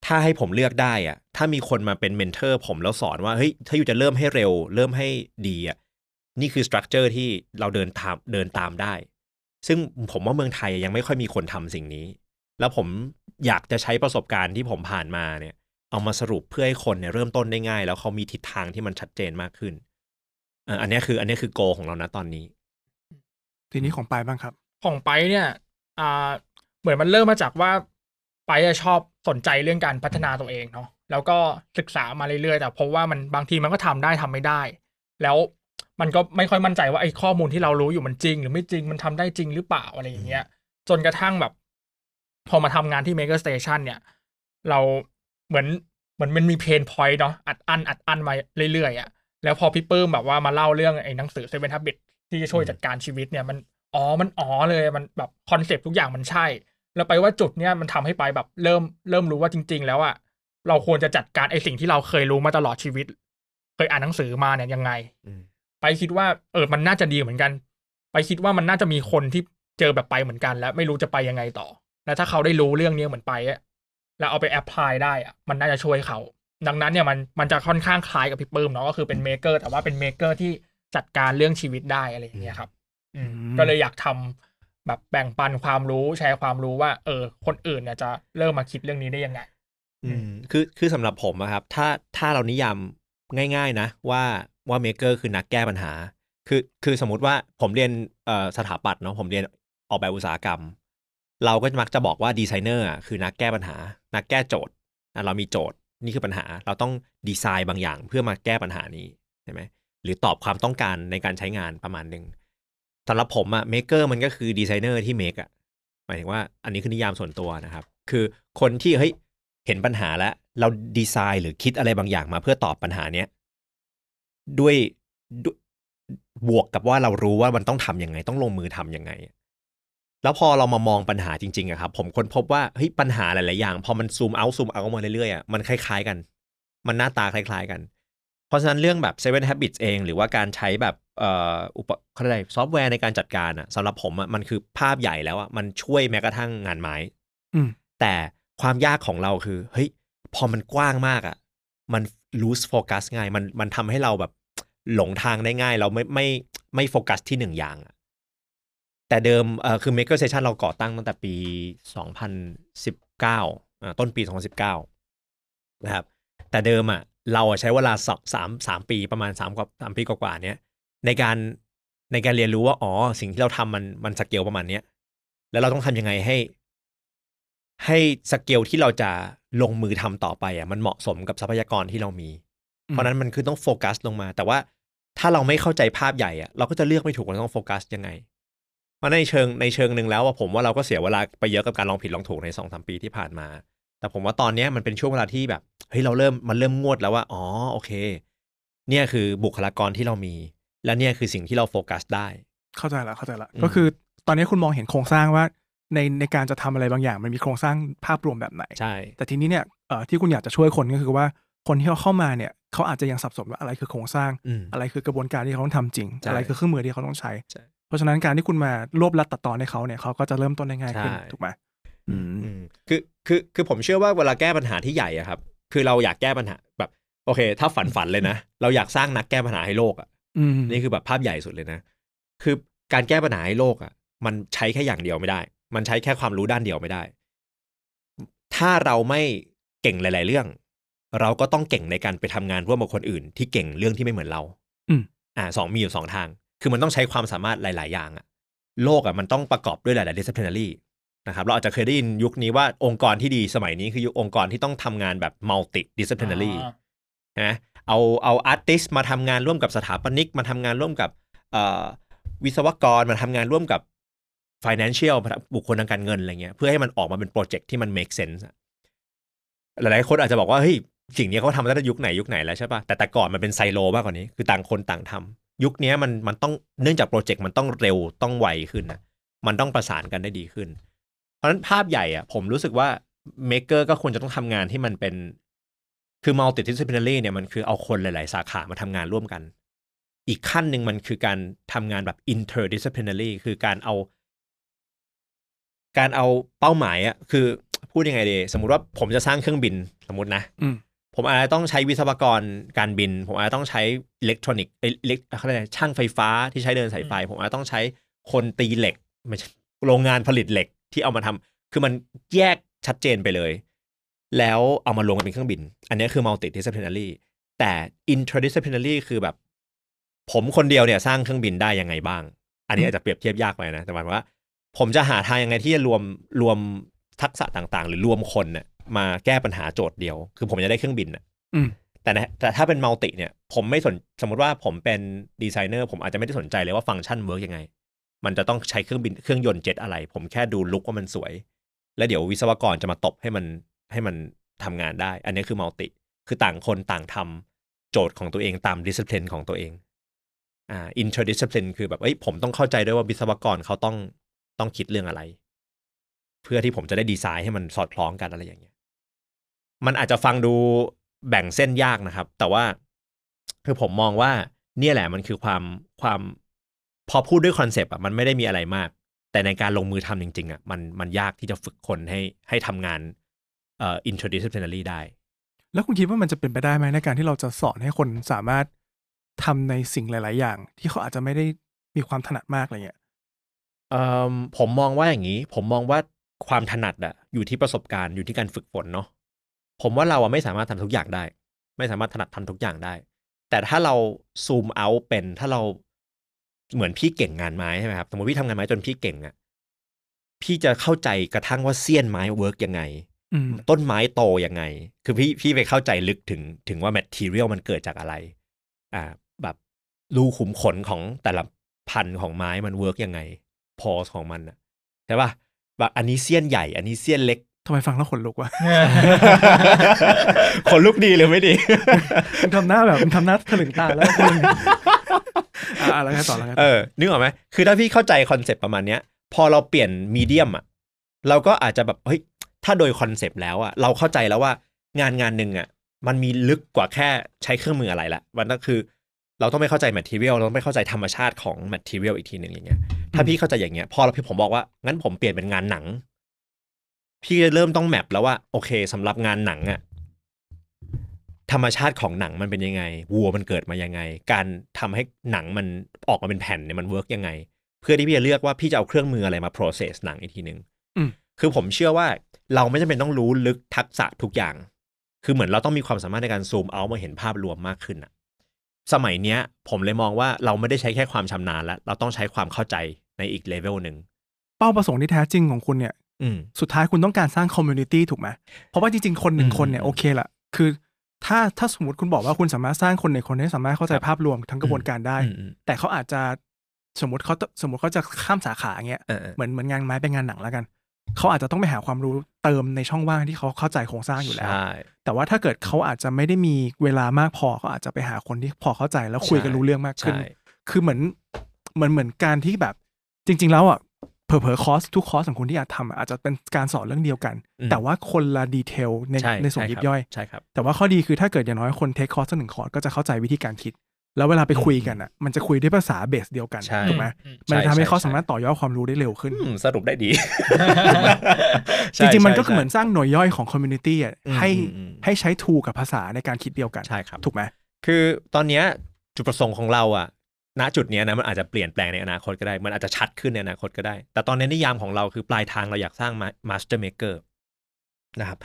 ถ้าให้ผมเลือกได้อะถ้ามีคนมาเป็น mentor ผมแล้วสอนว่าเฮ้ยถ้า you จะเริ่มให้เร็ว เริ่มให้ดีอะนี่คือ structure ที่เราเดินตามเดินตามได้ ซึ่งผมว่าเมืองไทยยังไม่ค่อยมีคนทำสิ่งนี้ แล้วผมอยากจะใช้ประสบการณ์ที่ผมผ่านมาเนี่ย เอามาสรุปเพื่อให้คนเนี่ยเริ่มต้นได้ง่าย แล้วเขามีทิศทางที่มันชัดเจนมากขึ้นเอ่ออันเนี้ยคือ อันเนี้ยคือ goal ของเรานะตอนนี้ ทีนี้ของปลายบ้างครับ ของไปเนี่ยอ่าเห มือนมันเริ่มมาจากว่าไปชอบสนใจเรื่องการพัฒนาตัวเองเนาะแล้วก็ศึกษามาเรื่อยๆแต่เพราะว่ามันบางทีมันก็ทำได้ทำไม่ได้ แล้วมันก็ไม่ค่อยมั่นใจว่าไอ้ข้อมูลที่เรารู้อยู่มันจริง หรือไม่จริงมันทำได้จริงหรือเปล่าอะไรอย่างเงี้ย จนกระทั่งแบบ พอมาทำงานที่ Maker Station เนี่ย เราเหมือนเหมือนมันมีเพนพอยต์เนาะอัดอั้นอัดอั้นมาเรื่อยๆอะ่ะแล้วพอพี่ปื้มแบบว่ามาเล่าเรื่องไอ้หนังสือ Seven Habits ที่จะช่วยจัดการชีวิตเนี่ยมันอ๋อมันอ๋อเลยมันแบบคอนเซปต์ทุกอย่างมันใช่ แล้วไปว่าจุดเนี่ยมันทำให้ไปแบบเริ่มเริ่มรู้ว่าจริง ๆ แล้วอะ่ะเราควรจะจัดการไอ้สิ่งที่เราเคยรู้มาตลอดชีวิต เคยอ่านหนังสือมาเนี่ยยังไงอืมไปคิดว่าเออมันน่าจะดีเหมือนกัน ไปคิดว่ามันน่าจะมีคนที่เจอแบบไปเหมือนกัน แล้วไม่รู้จะไปยังไงต่อ แล้วถ้าเขาได้รู้เรื่องนี้เหมือนไปอะแล้วเอาไป apply ได้อะมันน่าจะช่วยเขาดังนั้นเนี่ยมันมันจะค่อนข้างคล้ายกับพี่ปื้มเนาะก็คือเป็น maker แต่ว่าเป็น maker ที่จัดการเรื่องชีวิตได้อะไรอย่างเงี้ยครับ อืมอืมก็เลยอยากทำ แบบแบ่งปันความรู้แชร์ความรู้ว่า เออ คนอื่นเนี่ยจะเริ่มมาคิดเรื่องนี้ได้ยังไง อืม คือคือสำหรับผมอะครับ ถ้าถ้าเรานิยามง่าย ๆ นะ ว่าว่า maker คือนักแก้ปัญหา คือคือสมมติว่าผมเรียนสถาปัตย์เนาะผมเรียนออกแบบอุตสาหกรรม เราก็มักจะบอกว่าดีไซเนอร์คือนักแก้ปัญหา นักแก้โจทย์เรามีโจทย์นี่คือปัญหา เราต้องดีไซน์บางอย่างเพื่อมาแก้ปัญหานี้ใช่ไหมหรือตอบความต้องการในการใช้งานประมาณหนึ่ง สำหรับผมอะ maker มันก็คือดีไซเนอร์ที่ make อะหมายถึงว่าอันนี้คือนิยามส่วนตัวนะครับ คือคนที่เฮ้ยเห็นปัญหาแล้ว เราดีไซน์หรือคิดอะไรบางอย่างมาเพื่อตอบปัญหาเนี้ยด้วยด้วยบวกกับว่าเรารู้ว่ามันต้องทำยังไง ต้องลงมือทำยังไง แล้วพอเรามามองปัญหาจริงๆอะครับ ผมค้นพบว่าเฮ้ยปัญหาหลายๆอย่าง พอมัน zoom out zoom out มาเรื่อยๆอะมันคล้ายๆกัน มันหน้าตาคล้าย ๆ กัน เพราะฉะนั้นเรื่องแบบ Seven Habits เอง หรือว่าการใช้แบบ อ่ออุปเขาเรียกอะไรซอฟต์แวร์ในการจัดการอะสำหรับผมอะมันคือภาพใหญ่แล้วอะมันช่วยแม้กระทั่งงานไม้อืมแต่ความยากของเราคือเฮ้ยพอมันกว้างมากอะ่ะมัน lose focus ง่ายมันมันทำให้เราแบบหลงทางได้ง่าย เราไม่ไม่ไม่โฟกัสที่หนึ่งอย่างอะแต่เดิมเอ่อคือ Maker Session เราก่อตั้งตั้งแต่ปี 2019อ่าต้นปี 2019 นะครับ แต่เดิมอะเราอะใช้เวลาสองสามสามปีประมาณสามกว่าสามปีกว่าๆเนี้ย ในการในการเรียนรู้ว่าอ๋อสิ่งที่เราทำมันมันสเกลประมาณเนี้ยแล้วเราต้องทำยังไงให้ ให้สเกลที่เราจะลงมือทำต่อไปอะมันเหมาะสมกับทรัพยากรที่เรามี เพราะฉะนั้นมันคือต้องโฟกัสลงมา แต่ว่าถ้าเราไม่เข้าใจภาพใหญ่อะเราก็จะเลือกไม่ถูกว่าต้องโฟกัสยังไงเพราะในเชิงในเชิงหนึ่งแล้วอะผมว่าเราก็เสียเวลาไปเยอะกับการลองผิดลองถูกในสองสามปีที่ผ่านมา แต่ผมว่าตอนเนี้ยมันเป็นช่วงเวลาที่แบบเฮ้ยเราเริ่มมันเริ่มงวดแล้วว่าอ๋อโอเค เนี่ยคือบุคลากรที่เรามี และเนี่ยคือสิ่งที่เราโฟกัสได้ เข้าใจละเข้าใจละอืมก็คือตอนนี้คุณมองเห็นโครงสร้างว่าในในการจะทำอะไรบางอย่างมันมีโครงสร้างภาพรวมแบบไหนใช่แต่ทีนี้เนี่ยเอ่อที่คุณอยากจะช่วยคนก็คือว่าคนที่เขาเข้ามาเนี่ยเขาอาจจะยังสับสนว่าอะไรคือโครงสร้างอืมอะไรคือกระบวนการที่เขาต้องทำจริงใช่อะไรคือเครื่องมือที่เขาต้องใช้ใช่เพราะฉะนั้นการที่คุณมารวบรัดตัดตอนให้เขาเนี่ยเขาก็จะเริ่มต้นได้ง่ายขึ้นใช่ถูกไหมอืมอืมคือคือคือผมเชื่อว่าเวลาแก้ปัญหาที่ใหญ่อะครับ คือเราอยากแก้ปัญหาแบบ โอเค ถ้าฝันฝันเลยนะ เราอยากสร้างนักแก้ปัญหาให้โลกอะอืม นี่คือแบบภาพใหญ่สุดเลยนะ คือการแก้ปัญหาให้โลกอะมันใช้แค่อย่างเดียวไม่ได้ มันใช้แค่ความรู้ด้านเดียวไม่ได้ ถ้าเราไม่เก่งหลาย ๆ เรื่อง เราก็ต้องเก่งในการไปทำงานร่วมกับคนอื่น ที่เก่งเรื่องที่ไม่เหมือนเรา อืมอ่าสองมีอยู่สองทาง คือมันต้องใช้ความสามารถหลาย ๆ อย่างอะโลกอะมันต้องประกอบด้วยหลาย ๆ disciplinary นะครับ เราอาจจะเคยได้ยินยุคนี้ว่าองค์กรที่ดีสมัยนี้คือยุคองค์กรที่ต้องทำงานแบบ multi disciplinary อ่านะ เอาเอา artist มาทำงานร่วมกับสถาปนิก มาทำงานร่วมกับวิศวกรมาทำงานร่วมกับ financial บุคคลทางการเงินอะไรเงี้ยเพื่อให้มันออกมาเป็นโปรเจกต์ที่มัน make sense หลายๆคนอาจจะบอกว่าเฮ้ยสิ่งนี้เขาทำมาตั้งแต่ยุคไหนยุคไหนแล้วใช่ปะแต่แต่ก่อนมันเป็นไซโลมากกว่านี้คือต่างคนต่างทำยุคนี้มันมันต้องเนื่องจากโปรเจกต์มันต้องเร็วต้องไวขึ้นนะมันต้องประสานกันได้ดีขึ้น เพราะฉะนั้นภาพใหญ่อะผมรู้สึกว่าmaker ก็ควรจะต้องทำงานที่มันเป็น คือ multidisciplinary เนี่ยมันคือเอาคนหลาย ๆ สาขามาทำงานร่วมกัน อีกขั้นหนึ่งมันคือการทำงานแบบ interdisciplinary คือการเอา การเอาเป้าหมายอะคือพูดยังไงดีสมมุติว่าผมจะสร้างเครื่องบินสมมตินะอืมผมอาจจะต้องใช้วิศวกรการบิน ผมอาจจะต้องใช้อิเล็กทรอนิกส์เอิเล็กเขาเรียกอะไรช่างไฟฟ้าที่ใช้เดินสายไฟ ผมอาจจะต้องใช้คนตีเหล็กไม่ใช่โรงงานผลิตเหล็กที่เอามาทำคือมันแยกชัดเจนไปเลย แล้วเอามารวมกันเป็นเครื่องบิน อันนี้คือ multidisciplinary แต่ interdisciplinary คือแบบ ผมคนเดียวเนี่ยสร้างเครื่องบินได้ยังไงบ้าง อันนี้อาจจะเปรียบเทียบยากไปนะ แต่หมายความว่า ผมจะหาทางยังไงที่จะรวมรวมทักษะต่างๆ หรือรวมคนเนี่ยมาแก้ปัญหาโจทย์เดียว คือผมจะได้เครื่องบินน่ะอืมแต่นะแต่ถ้าเป็นมัลติเนี่ย ผมไม่สนสมมติว่าผมเป็นดีไซเนอร์ผมอาจจะไม่ได้สนใจเลยว่าฟังก์ชัน work ยังไง มันจะต้องใช้เครื่องบินเครื่องยนต์เจ็ตอะไร ผมแค่ดู look ว่ามันสวย แล้วเดี๋ยววิศวกรจะมาตบให้มัน ให้มันทำงานได้ อันนี้คือ multi คือต่างคนต่างทำโจทย์ของตัวเองตามดิสซิ p ลินของตัวเอง อ่า interdiscipline คือแบบเอ้ยผมต้องเข้าใจด้วยว่าวิศวกรเขาต้องต้องคิดเรื่องอะไร เพื่อที่ผมจะได้ดีไซน์ให้มันสอดคล้องกันอะไรอย่างเงี้ย มันอาจจะฟังดูแบ่งเส้นยากนะครับ แต่ว่าคือผมมองว่าเนี่ยแหละมันคือความความพอพูดด้วยคอนเซปต์อะมันไม่ได้มีอะไรมาก แต่ในการลงมือทำจริงๆอะมันมันยากที่จะฝึกคนให้ให้ทำงาน เอ่อ interdisciplinary ได้ แล้วคุณคิดว่ามันจะเป็นไปได้ไหมในการที่เราจะสอนให้คนสามารถทำในสิ่งหลาย ๆ อย่าง ที่เขาอาจจะไม่ได้มีความถนัดมากอะไรเงี้ยเอ่อผมมองว่าอย่างนี้ ผมมองว่าความถนัดอะอยู่ที่ประสบการณ์อยู่ที่การฝึกฝนเนาะผมว่าเราอะไม่สามารถทำทุกอย่างได้ ไม่สามารถถนัดทำทุกอย่างได้ แต่ถ้าเรา zoom out เป็นถ้าเราเหมือนพี่เก่งงานไม้ใช่ไหมครับสมมติพี่ทำงานไม้จนพี่เก่งอะพี่จะเข้าใจกระทั่งว่าเสี้ยนไม้ work ยังไงอืม ต้นไม้โตยังไง คือพี่พี่ไปเข้าใจลึกถึงถึงว่า material มันเกิดจากอะไร อ่า แบบรูขุมขนของแต่ละพันธุ์ของไม้มัน work ยังไง pores ของมันอะใช่ป่ะแบบอันนี้เสี้ยนใหญ่ อันนี้เสี้ยนเล็กทำไมฟังแล้วขนลุกวะ ขนลุกดีหรือไม่ดีมึงทำหน้าแบบมึงทำหน้าถลึงตาแล้วคุณอ่าแล้วไงต่อแล้วไงต่อเออ นึกออกไหม คือถ้าพี่เข้าใจคอนเซปต์ประมาณเนี้ย พอเราเปลี่ยน medium อะ เราก็อาจจะแบบ เฮ้ย ถ้าโดยคอนเซปต์แล้วอะเราเข้าใจแล้วว่างานงานหนึ่งอะมันมีลึกกว่าแค่ใช้เครื่องมืออะไรละมันก็คือ เราต้องมาเข้าใจ material เราต้องมาเข้าใจธรรมชาติของ material อีกทีหนึ่งอย่างเงี้ยถ้าพี่เข้าใจอย่างเงี้ยพอเราพี่ผมบอกว่างั้นผมเปลี่ยนเป็นงานหนัง พี่จะเริ่มต้อง map แล้วว่าโอเคสำหรับงานหนังอะธรรมชาติของหนังมันเป็นยังไง วัวมันเกิดมายังไง การทำให้หนังมันออกมาเป็นแผ่นเนี่ยมัน work ยังไง เพื่อที่พี่จะเลือกว่าพี่จะเอาเครื่องมืออะไรมา process หนังอีกทีหนึ่ง คือผมเชื่อว่าเราไม่จำเป็นต้องรู้ลึกทักษะทุกอย่าง คือเหมือนเราต้องมีความสามารถในการ zoom out มาเห็นภาพรวมมากขึ้นอะสมัยเนี้ย ผมเลยมองว่าเราไม่ได้ใช้แค่ความชำนาญแล้ว เราต้องใช้ความเข้าใจในอีกเลเวลหนึ่งเป้าประสงค์ที่แท้จริงของคุณเนี่ยอืมสุดท้ายคุณต้องการสร้างคอมมูนิตี้ถูกไหมเพราะว่าจริงๆ คนหนึ่งอืมคนเนี่ยโอเคละคือถ้าถ้าสมมติคุณบอกว่าคุณสามารถสร้างคนหนึ่งคนให้สามารถเข้าใจครับภาพรวมทั้งกระบวนการได้อืมอืมแต่เขาอาจจะสมมติเขาสมมติเขาจะข้ามสาขาเงี้ยเออเออเหมือนเหมือนงานไม้เป็นงานหนังแล้วกัน เขาอาจจะต้องไปหาความรู้เติมในช่องว่างที่เขาเข้าใจโครงสร้างอยู่แล้ว ใช่ แต่ว่าถ้าเกิดเขาอาจจะไม่ได้มีเวลามากพอเขาอาจจะไปหาคนที่พอเข้าใจแล้วคุยกันรู้เรื่องมากขึ้น ใช่ คือเหมือนเหมือนเหมือนการที่แบบจริง ๆ แล้วอะเผลอๆคอร์สทุกคอร์สของคุณที่อยากทำอะอาจจะเป็นการสอนเรื่องเดียวกัน อืม แต่ว่าคนละดีเทลในใช่ในส่วนช่ยิบครับย่อย ใช่ครับ แต่ว่าข้อดีคือถ้าเกิดอย่างน้อยคนเทคคอร์สหนึ่งคอร์สก็จะเข้าใจวิธีการคิด แล้วเวลาไปคุยกันอะ มันจะคุยด้วยภาษา base เดียวกันใช่ถูกไหมอืมมันจะทำให้ใช่เขาใช่สามารถต่อยอดความรู้ได้เร็วขึ้นอืมสรุปได้ดี จริงๆ มันก็ใช่คือเหมือนสร้างหน่วยย่อยของ community อะอืมให้อืมอืมให้ใช้ tool กับภาษาในการคิดเดียวกันใช่ครับถูกไหมคือตอนเนี้ยจุดประสงค์ของเราอะณจุดเนี้ยนะมันอาจจะเปลี่ยนแปลงในอนาคตก็ได้ มันอาจจะชัดขึ้นในอนาคตก็ได้ แต่ตอนนี้นิยามของเราคือปลายทางเราอยากสร้าง master maker นะครับ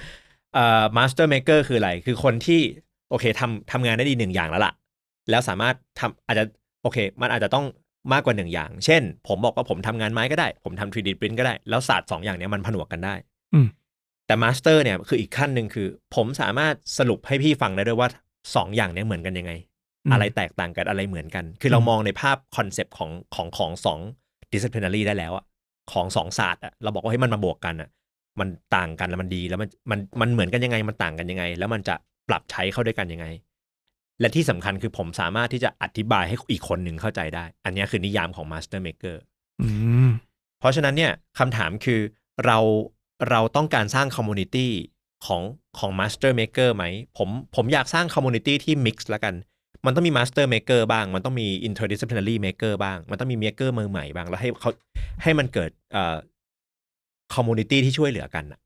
เอ่อ master maker คืออะไร คือคนที่โอเคทำทำงานได้ดีหนึ่งอย่างแล้วล่ะ แล้วสามารถทำอาจจะโอเค มันอาจจะต้องมากกว่าหนึ่งอย่าง เช่น ผมบอกว่าผมทำงานไม้ก็ได้ ผมทำ 3D print ก็ได้ แล้วศาสตร์สองอย่างเนี้ยมันผนวกกันได้ อืมแต่ master เนี่ยคืออีกขั้นหนึ่งคือ ผมสามารถสรุปให้พี่ฟังได้ด้วยว่าสองอย่างเนี้ยเหมือนกันยังไงอืมอะไรแตกต่างกันอะไรเหมือนกัน คือเราอืมมองในภาพ concept ของของของสอง disciplinary ได้แล้วอะของสองศาสตร์อะเราบอกว่าให้มันมาบวกกันอะมันต่างกันแล้วมันดีแล้วมันมันมันเหมือนกันยังไงมันต่างกันยังไง แล้วมันจะปรับใช้เข้าด้วยกันยังไง และที่สำคัญคือผมสามารถที่จะอธิบายให้อีกคนหนึ่งเข้าใจได้ อันเนี้ยคือนิยามของ master maker อืมเพราะฉะนั้นเนี่ยคำถามคือเราเราต้องการสร้าง community ของของ Master Maker ไหม ผมผมอยากสร้าง community ที่ mix ละกัน มันต้องมี Master Maker บ้าง มันต้องมี Interdisciplinary Maker บ้าง มันต้องมี Maker มือใหม่บ้าง แล้วให้เขาให้มันเกิดเอ่อ community ที่ช่วยเหลือกันน่ะ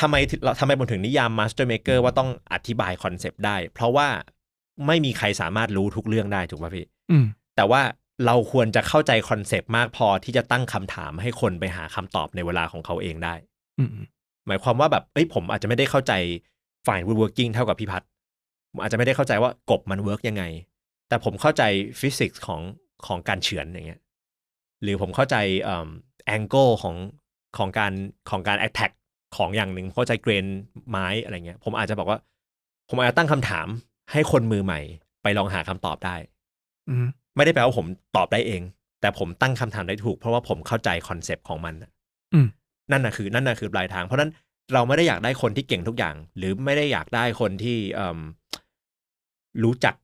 ทำไมถึงเราทำไมผมถึงนิยาม Master Maker ว่าต้องอธิบาย concept ได้ เพราะว่าไม่มีใครสามารถรู้ทุกเรื่องได้ถูกป่ะพี่อืมแต่ว่าเราควรจะเข้าใจ concept มากพอที่จะตั้งคำถามให้คนไปหาคำตอบในเวลาของเขาเองได้อืมหมายความว่าแบบเอ้ยผมอาจจะไม่ได้เข้าใจฝ่าย woodworking เท่ากับพี่พัฒน์ผมอาจจะไม่ได้เข้าใจว่ากบมัน work ยังไง แต่ผมเข้าใจฟิสิกส์ของของการเฉือนอย่างเงี้ย หรือผมเข้าใจเอ่อ angle ของของการของการ attack ของอย่างหนึ่งเข้าใจ grain ไม้อะไรเงี้ย ผมอาจจะบอกว่า ผมอาจจะตั้งคำถามให้คนมือใหม่ ไปลองหาคำตอบได้อืมไม่ได้แปลว่าผมตอบได้เอง แต่ผมตั้งคำถามได้ถูก เพราะว่าผมเข้าใจ concept ของมันน่ะอืมนั่นน่ะคือนั่นน่ะคือปลายทาง เพราะฉะนั้นเราไม่ได้อยากได้คนที่เก่งทุกอย่าง หรือไม่ได้อยากได้คนที่เอิ่มรู้จัก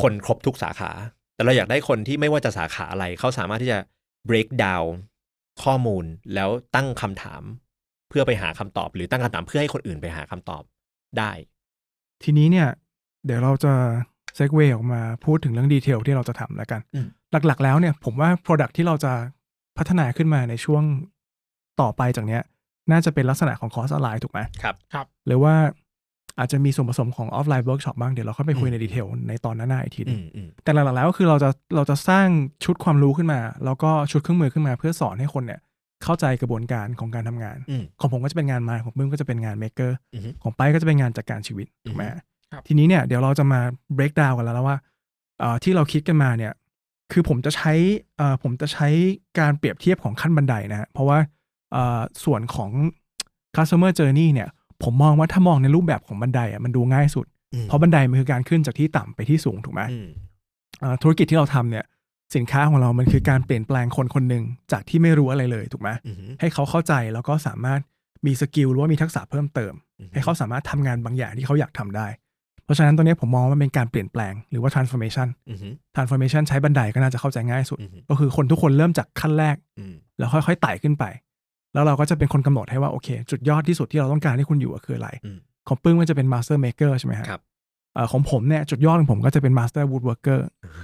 คนครบทุกสาขา แต่เราอยากได้คนที่ไม่ว่าจะสาขาอะไร เขาสามารถที่จะ break down ข้อมูลแล้วตั้งคำถาม เพื่อไปหาคำตอบ หรือตั้งคำถามเพื่อให้คนอื่นไปหาคำตอบได้ ทีนี้เนี่ย เดี๋ยวเราจะ segue ออกมาพูดถึงเรื่อง detail ที่เราจะทำแล้วกันอืมหลักๆ แล้วเนี่ยผมว่า Product ที่เราจะพัฒนาขึ้นมาในช่วงต่อไปจากเนี้ย น่าจะเป็นลักษณะของคอร์สออนไลน์ถูกไหมครับหรือว่าอาจจะมีส่วนผสมของออฟไลน์เวิร์กช็อปบ้าง เดี๋ยวเราค่อยไปคุยใน detail ในตอนหน้าๆอีกทีหนึอืงมอืมแต่หลักๆแล้วก็คือเราจะเราจะสร้างชุดความรู้ขึ้นมา แล้วก็ชุดเครื่องมือขึ้นมา เพื่อสอนให้คนเนี่ย เข้าใจกระบวนการของการทำงานอืมของผมก็จะเป็นงานไม้ของมึงก็จะเป็นงานเม k เกอร์อือฮึของไปก็จะเป็นงานจัดการชีวิตถูกไหมอือฮึครับทีนี้เนี่ยเดี๋ยวเราจะมา break down กันแล้วนะว่าเอ่อที่เราคิดกันมาเนี่ย คือผมจะใช้เอ่อผมจะใช้การเปรียบเทียบของขั้นบันไดนะฮะเพราะว่าเอ่อส่วนของ customer journey เนี่ย ผมมองว่าถ้ามองในรูปแบบของบันไดอะมันดูง่ายสุดอืมเพราะบันไดมันคือการขึ้นจากที่ต่ำไปที่สูงถูกไหมอืมเอ่อธุรกิจที่เราทำเนี่ย สินค้าของเรามันคือการเปลี่ยนแปลงคนคนหนึ่งจากที่ไม่รู้อะไรเลยถูกไหมอืมให้เขาเข้าใจแล้วก็สามารถมีสกิลหรือว่ามีทักษะเพิ่มเติมอืมให้เขาสามารถทำงานบางอย่างที่เขาอยากทำได้ เพราะราะฉะนั้นตัวเนี้ยผมมองว่ามันเป็นการเปลี่ยนแปลงหรือว่า transformation อือฮึ transformation ใช้บันไดก็น่าจะเข้าใจง่ายสุดอือฮึก็คือคนทุกคนเริ่มจากขั้นแรกอืมแล้วค่อยๆไต่ขึ้นไป แล้วเราก็จะเป็นคนกำหนดให้ว่าโอเค จุดยอดที่สุดที่เราต้องการให้คุณอยู่อะคืออะไรอืมของปึ้งมันจะเป็น master maker ใช่ไหมฮะครับเอ่อ ของผมเนี่ยจุดยอดของผมก็จะเป็น master woodworker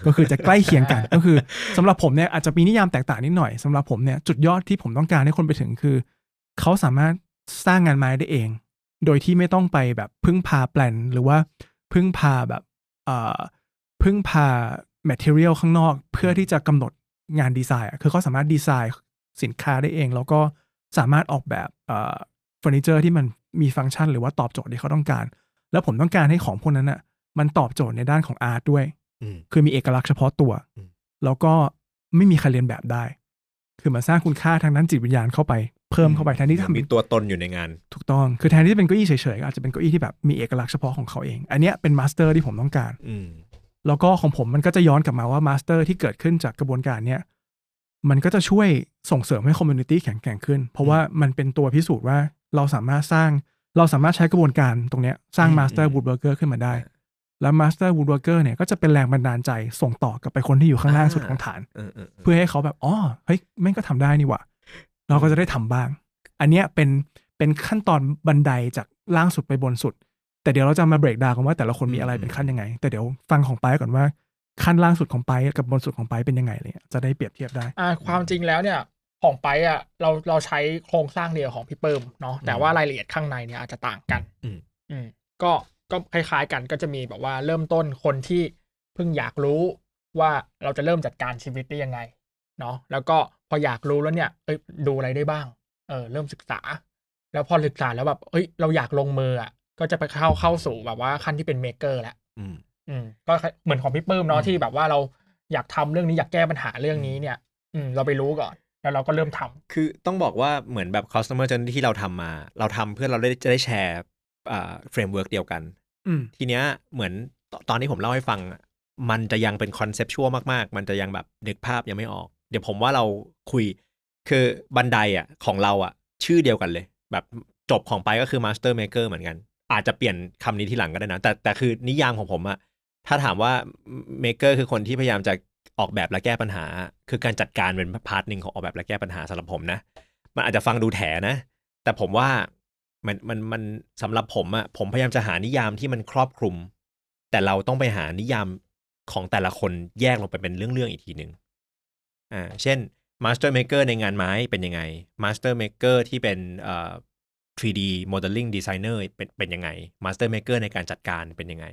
ก็คือจะใกล้เคียงกันก็คือสำหรับผมเนี่ยอาจจะมีนิยามแตกต่างนิดหน่อยสำหรับผมเนี่ยจุดยอดที่ผมต้องการให้คนไปถึงคือ เขาสามารถสร้างงานไม้ได้เอง โดยที่ไม่ต้องไปแบบพึ่งพาแปลนหรือว่าพึ่งพาแบบเอ่อพึ่งพา material ข้างนอก เพื่อที่จะกำหนดงานดีไซน์อะคือเขาสามารถดีไซน์สินค้าได้เอง แล้วก็สามารถออกแบบเอ่อเฟอร์นิเจอร์ที่มันมีฟังก์ชัน หรือว่าตอบโจทย์ที่เขาต้องการ แล้วผมต้องการให้ของพวกนั้นอะ มันตอบโจทย์ในด้านของ art ด้วยอืมคือมีเอกลักษณ์เฉพาะตัวอืมแล้วก็ไม่มีใครเลียนแบบได้ คือมาสร้างคุณค่าทางด้านจิตวิญญาณเข้าไปเพิ่มเข้าไปแทนที่ทำมีเป็นตัวตนอยู่ในงาน ถูกต้อง คือแทนที่จะเป็นเก้าอี้เฉยๆก็อาจจะเป็นเก้าอี้ที่แบบมีเอกลักษณ์เฉพาะของเขาเอง อันเนี้ยเป็น master ที่ผมต้องการ อืมแล้วก็ของผมมันก็จะย้อนกลับมาว่า master ที่เกิดขึ้นจากกระบวนการเนี้ยมันก็จะช่วยส่งเสริมให้ community แข็งแกร่งขึ้น เพราะว่ามันเป็นตัวพิสูจน์ว่าเราสามารถสร้าง เราสามารถใช้กระบวนการตรงเนี้ยสร้างอืมมาสเตอร์อืมวูดเ o อร์เกอร์ขึ้นมาได้ แล้วมาสเตอร์วูดเ o อร์เกอร์เนี่ยก็จะเป็นแรงบันดาลใจส่งต่อกลับไปคนที่อยู่ข้างล่างสุดของฐานเออเออเออเพื่อให้เขาแบบอ๋อเฮ้ยแม่งก็ทำได้นี่หว่า เราก็จะได้ทำบ้าง อันเนี้ยเป็นเป็นขั้นตอนบันไดจากล่างสุดไปบนสุด แต่เดี๋ยวเราจะมาเบรกดาวกันว่าแต่ละคนมีอะไรเป็นขั้นยังไง แต่เดี๋ยวฟังของไปก่อนว่าขั้นล่างสุดของไปกับบนสุดของไปเป็นยังไงเลยจะได้เปรียบเทียบได้อ่าความจริงแล้วเนี่ย ของไปอะเราเราใช้โครงสร้างเดียวของพี่เปิมเนาะแต่ว่ารายละเอียดข้างในเนี่ยอาจจะต่างกัน อืมอืมก็ก็คล้ายๆกันก็จะมีแบบว่าเริ่มต้นคนที่เพิ่งอยากรู้ว่าเราจะเริ่มจัดการชีวิตได้ยังไงเนาะแล้วก็พออยากรู้แล้วเนี่ยเอ้ยดูอะไรได้บ้างเออเริ่มศึกษา แล้วพอศึกษาแล้วแบบเอ้ยเราอยากลงมืออะก็จะไปเข้าเข้าสู่แบบว่าขั้นที่เป็น maker แล้วอืมอืมก็เหมือนของพี่ปื้มเนาะอืมที่แบบว่าเราอยากทำเรื่องนี้อยากแก้ปัญหาเรื่องนี้เนี่ย อืมเราไปรู้ก่อน แล้วเราก็เริ่มทำคือต้องบอกว่าเหมือนแบบ customer journey ที่เราทำมา เราทำเพื่อเราได้จะได้แชร์อ่า framework เดียวกันอืมทีเนี้ยเหมือนตอนที่ผมเล่าให้ฟังอะมันจะยังเป็น conceptual มากๆ มันจะยังแบบนึกภาพยังไม่ออก เดี๋ยวผมว่าเราคุยคือบันไดอะของเราอะ ชื่อเดียวกันเลย แบบจบของไปก็คือ Master Maker เหมือนกัน อาจจะเปลี่ยนคำนี้ทีหลังก็ได้นะ แต่แต่คือนิยามของผมอะถ้าถามว่า Maker คือคนที่พยายามจะ ออกแบบและแก้ปัญหา คือการจัดการเป็นพาร์ทหนึ่งของออกแบบและแก้ปัญหาสำหรับผมนะ มันอาจจะฟังดูแถนะ แต่ผมว่ามันมันมันสำหรับผมอะผมพยายามจะหานิยามที่มันครอบคลุม แต่เราต้องไปหานิยามของแต่ละคนแยกลงไปเป็นเรื่องๆอีกทีหนึ่งอ่าเช่น Master Maker ในงานไม้เป็นยังไง Master Maker ที่เป็นเอ่อ 3D Modeling Designer เป็นเป็นยังไง Master Maker ในการจัดการเป็นยังไง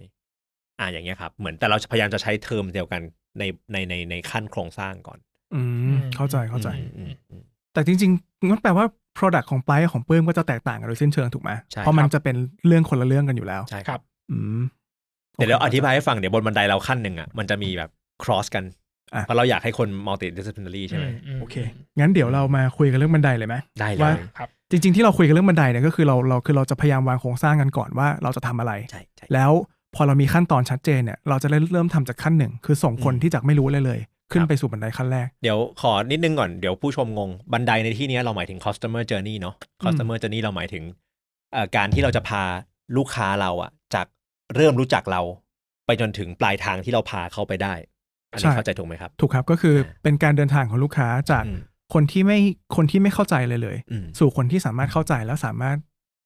อ่าอย่างเงี้ยครับ เหมือนแต่เราพยายามจะใช้เทอมเดียวกัน ในในในในขั้นโครงสร้างก่อน อืมเข้าใจเข้าใจอืมอืมแต่จริงๆงั้นแปลว่า Product ของไปของปื้มก็จะแตกต่างกันโดยสิ้นเชิงถูกไหมใช่เพราะมันครับจะเป็นเรื่องคนละเรื่องกันอยู่แล้วใช่ครับ อืมเดี๋ยวเราโคอธิบายให้ฟังเดี๋ยวบนบันไดเราขั้นหนึ่งอะมันจะมีแบบ cross กันอะเพราะเราอยากให้คน multi disciplinary ใช่ไหมมโอเค งั้นเดี๋ยวเรามาคุยกันเรื่องบันไดเลยไหมได้เลว่ายครับจริง ๆ ที่เราคุยกันเรื่องบันไดเนี่ยก็คือเราเราคือเราจะพยายามวางโครงสร้างกันก่อนว่าเราจะทำอะไรใช่ใช่แล้ว พอเรามีขั้นตอนชัดเจนเนี่ยเราจะได้เริ่มทำจากขั้นหนึ่งคือส่งคนอืมที่จากไม่รู้เลยเลย ขึ้คนรับไปสู่บันไดขั้นแรก เดี๋ยวขอนิดนึงก่อนเดี๋ยวผู้ชมงง บันไดในที่เนี้ยเราหมายถึง customer journey เนาะ customer journey เราหมายถึงเอ่อการที่เราจะพาลูกค้าเราอะจากเริ่มรู้จักเรา ไปจนถึงปลายทางที่เราพาเขาไปได้อันนี้ใช่เข้าใจถูกไหมครับ ถูกครับก็คืออ่าเป็นการเดินทางของลูกค้าจากอืมคนที่ไม่คนที่ไม่เข้าใจเลยเลยอืมสู่คนที่สามารถเข้าใจแล้วสามารถ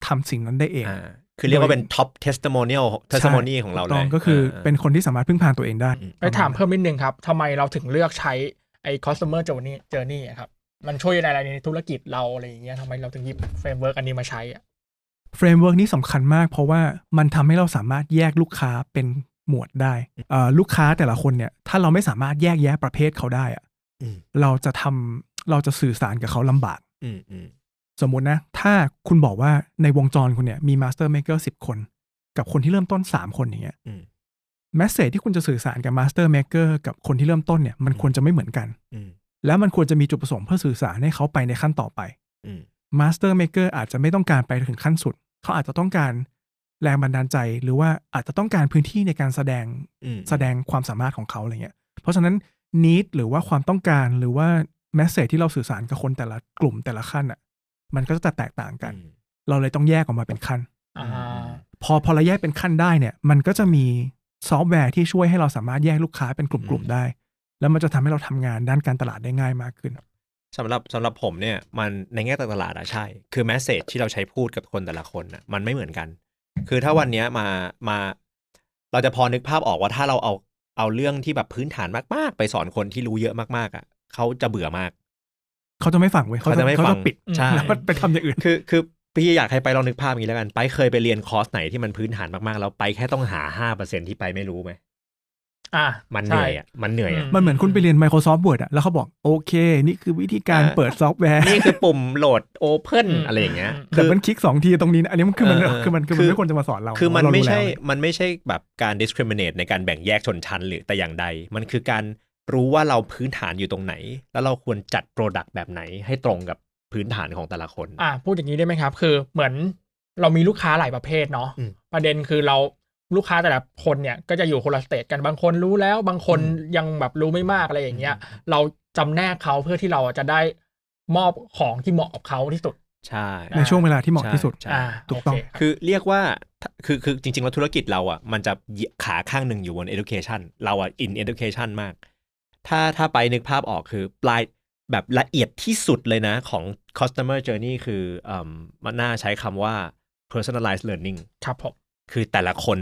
ทำสิ่งนั้นได้เองอ่า คือเรียกว่าเป็น top testimonial testimony ของเราถูเลกต้ยก็คืออาาเป็นคนที่สามารถพึ่งพาตัวเองได้อืมไปถามเพิ่มนิดนึงครับทำไมเราถึงเลือกใช้ไอ้ customer journey journey อะครับมันช่วยอะไรในธุรกิจเราอะไรอย่างเงี้ยทำไมเราถึงหยิบ framework อันนี้มาใช้อะ framework นี้สำคัญมาก เพราะว่ามันทำให้เราสามารถแยกลูกค้าเป็นหมวดได้เอ่อลูกค้าแต่ละคนเนี่ยถ้าเราไม่สามารถแยกแยะประเภทเขาได้อะอืมเราจะทำเราจะสื่อสารกับเขาลำบากอืมอืม สมมุตินะ ถ้าคุณบอกว่าในวงจรคุณเนี่ยมี master maker สิบคน กับคนที่เริ่มต้น3คนอย่างเงี้ยอืมmessage ที่คุณจะสื่อสารกับ master maker กับคนที่เริ่มต้นเนี่ยมันควรจะไม่เหมือนกันอืมแล้วมันควรจะมีจุดประสงค์เพื่อสื่อสารให้เขาไปในขั้นต่อไปอืม master maker อาจจะไม่ต้องการไปถึงขั้นสุด เขาอาจจะต้องการแรงบันดาลใจหรือว่าอาจจะต้องการพื้นที่ในการแสดงอืมแสดงความสามารถของเขาอะไรเงี้ย เพราะฉะนั้น need หรือว่าความต้องการหรือว่า message ที่เราสื่อสารกับคนแต่ละกลุ่มแต่ละขั้นอะ มันก็จะแตกต่างกันอืมเราเลยต้องแยกออกมาเป็นขั้นอ่าพอพอเราแยกเป็นขั้นได้เนี่ย มันก็จะมีซอฟต์แวร์ที่ช่วยให้เราสามารถแยกลูกค้าเป็นกลุ่มๆได้ แล้วมันจะทำให้เราทำงานด้านการตลาดได้ง่ายมากขึ้นสำหรับสำหรับผมเนี่ยมันในแง่ตลาดอะใช่ คือแมสเซจที่เราใช้พูดกับคนแต่ละคนอะมันไม่เหมือนกัน คือถ้าวันเนี้ยมามา เราจะพอนึกภาพออกว่าถ้าเราเอาเอาเรื่องที่แบบพื้นฐานมาก ๆ ไปสอนคนที่รู้เยอะมากๆอะเขาจะเบื่อมาก เขาจะไม่ฟังเว้ยเขาจะไม่เขาฟัจะงปิดใช่แล้วก็ไปทำอย่างอื่นคือคือพี่อยากให้ไปลองนึกภาพอย่างนี้แล้วกัน ไปเคยไปเรียนคอร์สไหนที่มันพื้นฐานมากๆ แล้วไปแค่ต้องหาห้าเปอร์เซ็นที่ไปไม่รู้ไหมอะมันเหนื่อยใช่อะมันเหนื่อยอะอืมันเหมือนคุณไปเรียน Microsoft Word อะแล้วเขาบอกโอเค นี่คือวิธีการอ่าเปิดซอฟต์แวร์ นี่คือปุ่ม load open อืมอะไรอย่างเงี้ยอืมแต่มันคลิกสองทีตรงนี้นะอันนี้มันคือมันเออเออคือมันคือมันคือไม่ควรจะมาสอนเรา คือมันเรารู้ไม่ใช่แล้วมันไม่ใช่แบบการ discriminate ในการแบ่งแยกชนชั้นหรือแต่อย่างใด มันคือการ รู้ว่าเราพื้นฐานอยู่ตรงไหน แล้วเราควรจัด Product แบบไหนให้ตรงกับพื้นฐานของแต่ละคน อะพูดอย่างนี้ได้ไหมครับ คือเหมือนเรามีลูกค้าหลายประเภทเนาะอืมประเด็นคือเราลูกค้าแต่ละคนเนี่ยก็จะอยู่คนละสเตจกันบางคนรู้แล้วบางคนอืมยังแบบรู้ไม่มากอะไรอย่างเงี้ย เราจำแนกเขาเพื่อที่เราจะได้มอบของที่เหมาะกับเขาที่สุดใช่ในช่วงเวลาที่เหมาะที่สุดใช่อ่าถูกต้องโเครับคือเรียกว่าคือคือจริงๆแล้วธุรกิจเราอะมันจะขาข้างหนึ่งอยู่บน education เราอะ in education มาก ถ้าถ้าไปนึกภาพออกคือปลายแบบละเอียดที่สุดเลยนะของ customer journey คือเอ่มมันน่าใช้คำว่า personalized learning ครับผมคือแต่ละคน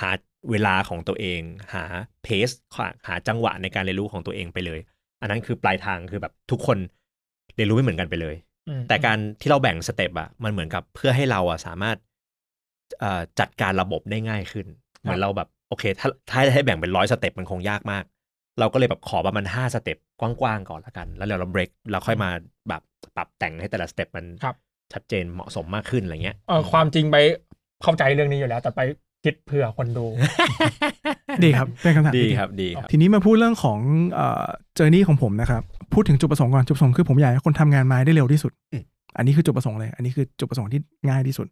หาเวลาของตัวเอง หาเพสหาจังหวะในการเรียนรู้ของตัวเองไปเลย อันนั้นคือปลายทางคือแบบทุกคนเรียนรู้ไม่เหมือนกันไปเลยอืมแต่การที่เราแบ่งสเต็ปอะมันเหมือนกับเพื่อให้เราอะสามารถเอ่อจัดการระบบได้ง่ายขึ้น เหมือนเราแบบโอเค ถ้าถ้าให้แบ่งเป็นร้อยสเต็ปมันคงยากมาก เราก็เลยแบบขอประมาณห้าสเต็ปกว้างๆก่อนละกัน แล้วเดี๋ยวเราเบรกเราค่อยมาแบบปรับแต่งให้แต่ละสเต็ปมันครับ ชัดเจนเหมาะสมมากขึ้นอะไรเงี้ยเออความจริงไปเข้าใจเรื่องนี้อยู่แล้ว แต่ไปคิดเผื่อคนดู ดีครับ เป็นคำถามดีที่ครับดีครับ ทีนี้มาพูดเรื่องของเอ่อ journey ของผมนะครับ พูดถึงจุดประสงค์ก่อนจุดประสงค์คือผมอยากให้คนทำงานไม้ได้เร็วที่สุดอืมอันนี้คือจุดประสงค์เลย อันนี้คือจุดประสงค์ที่ง่ายที่สุด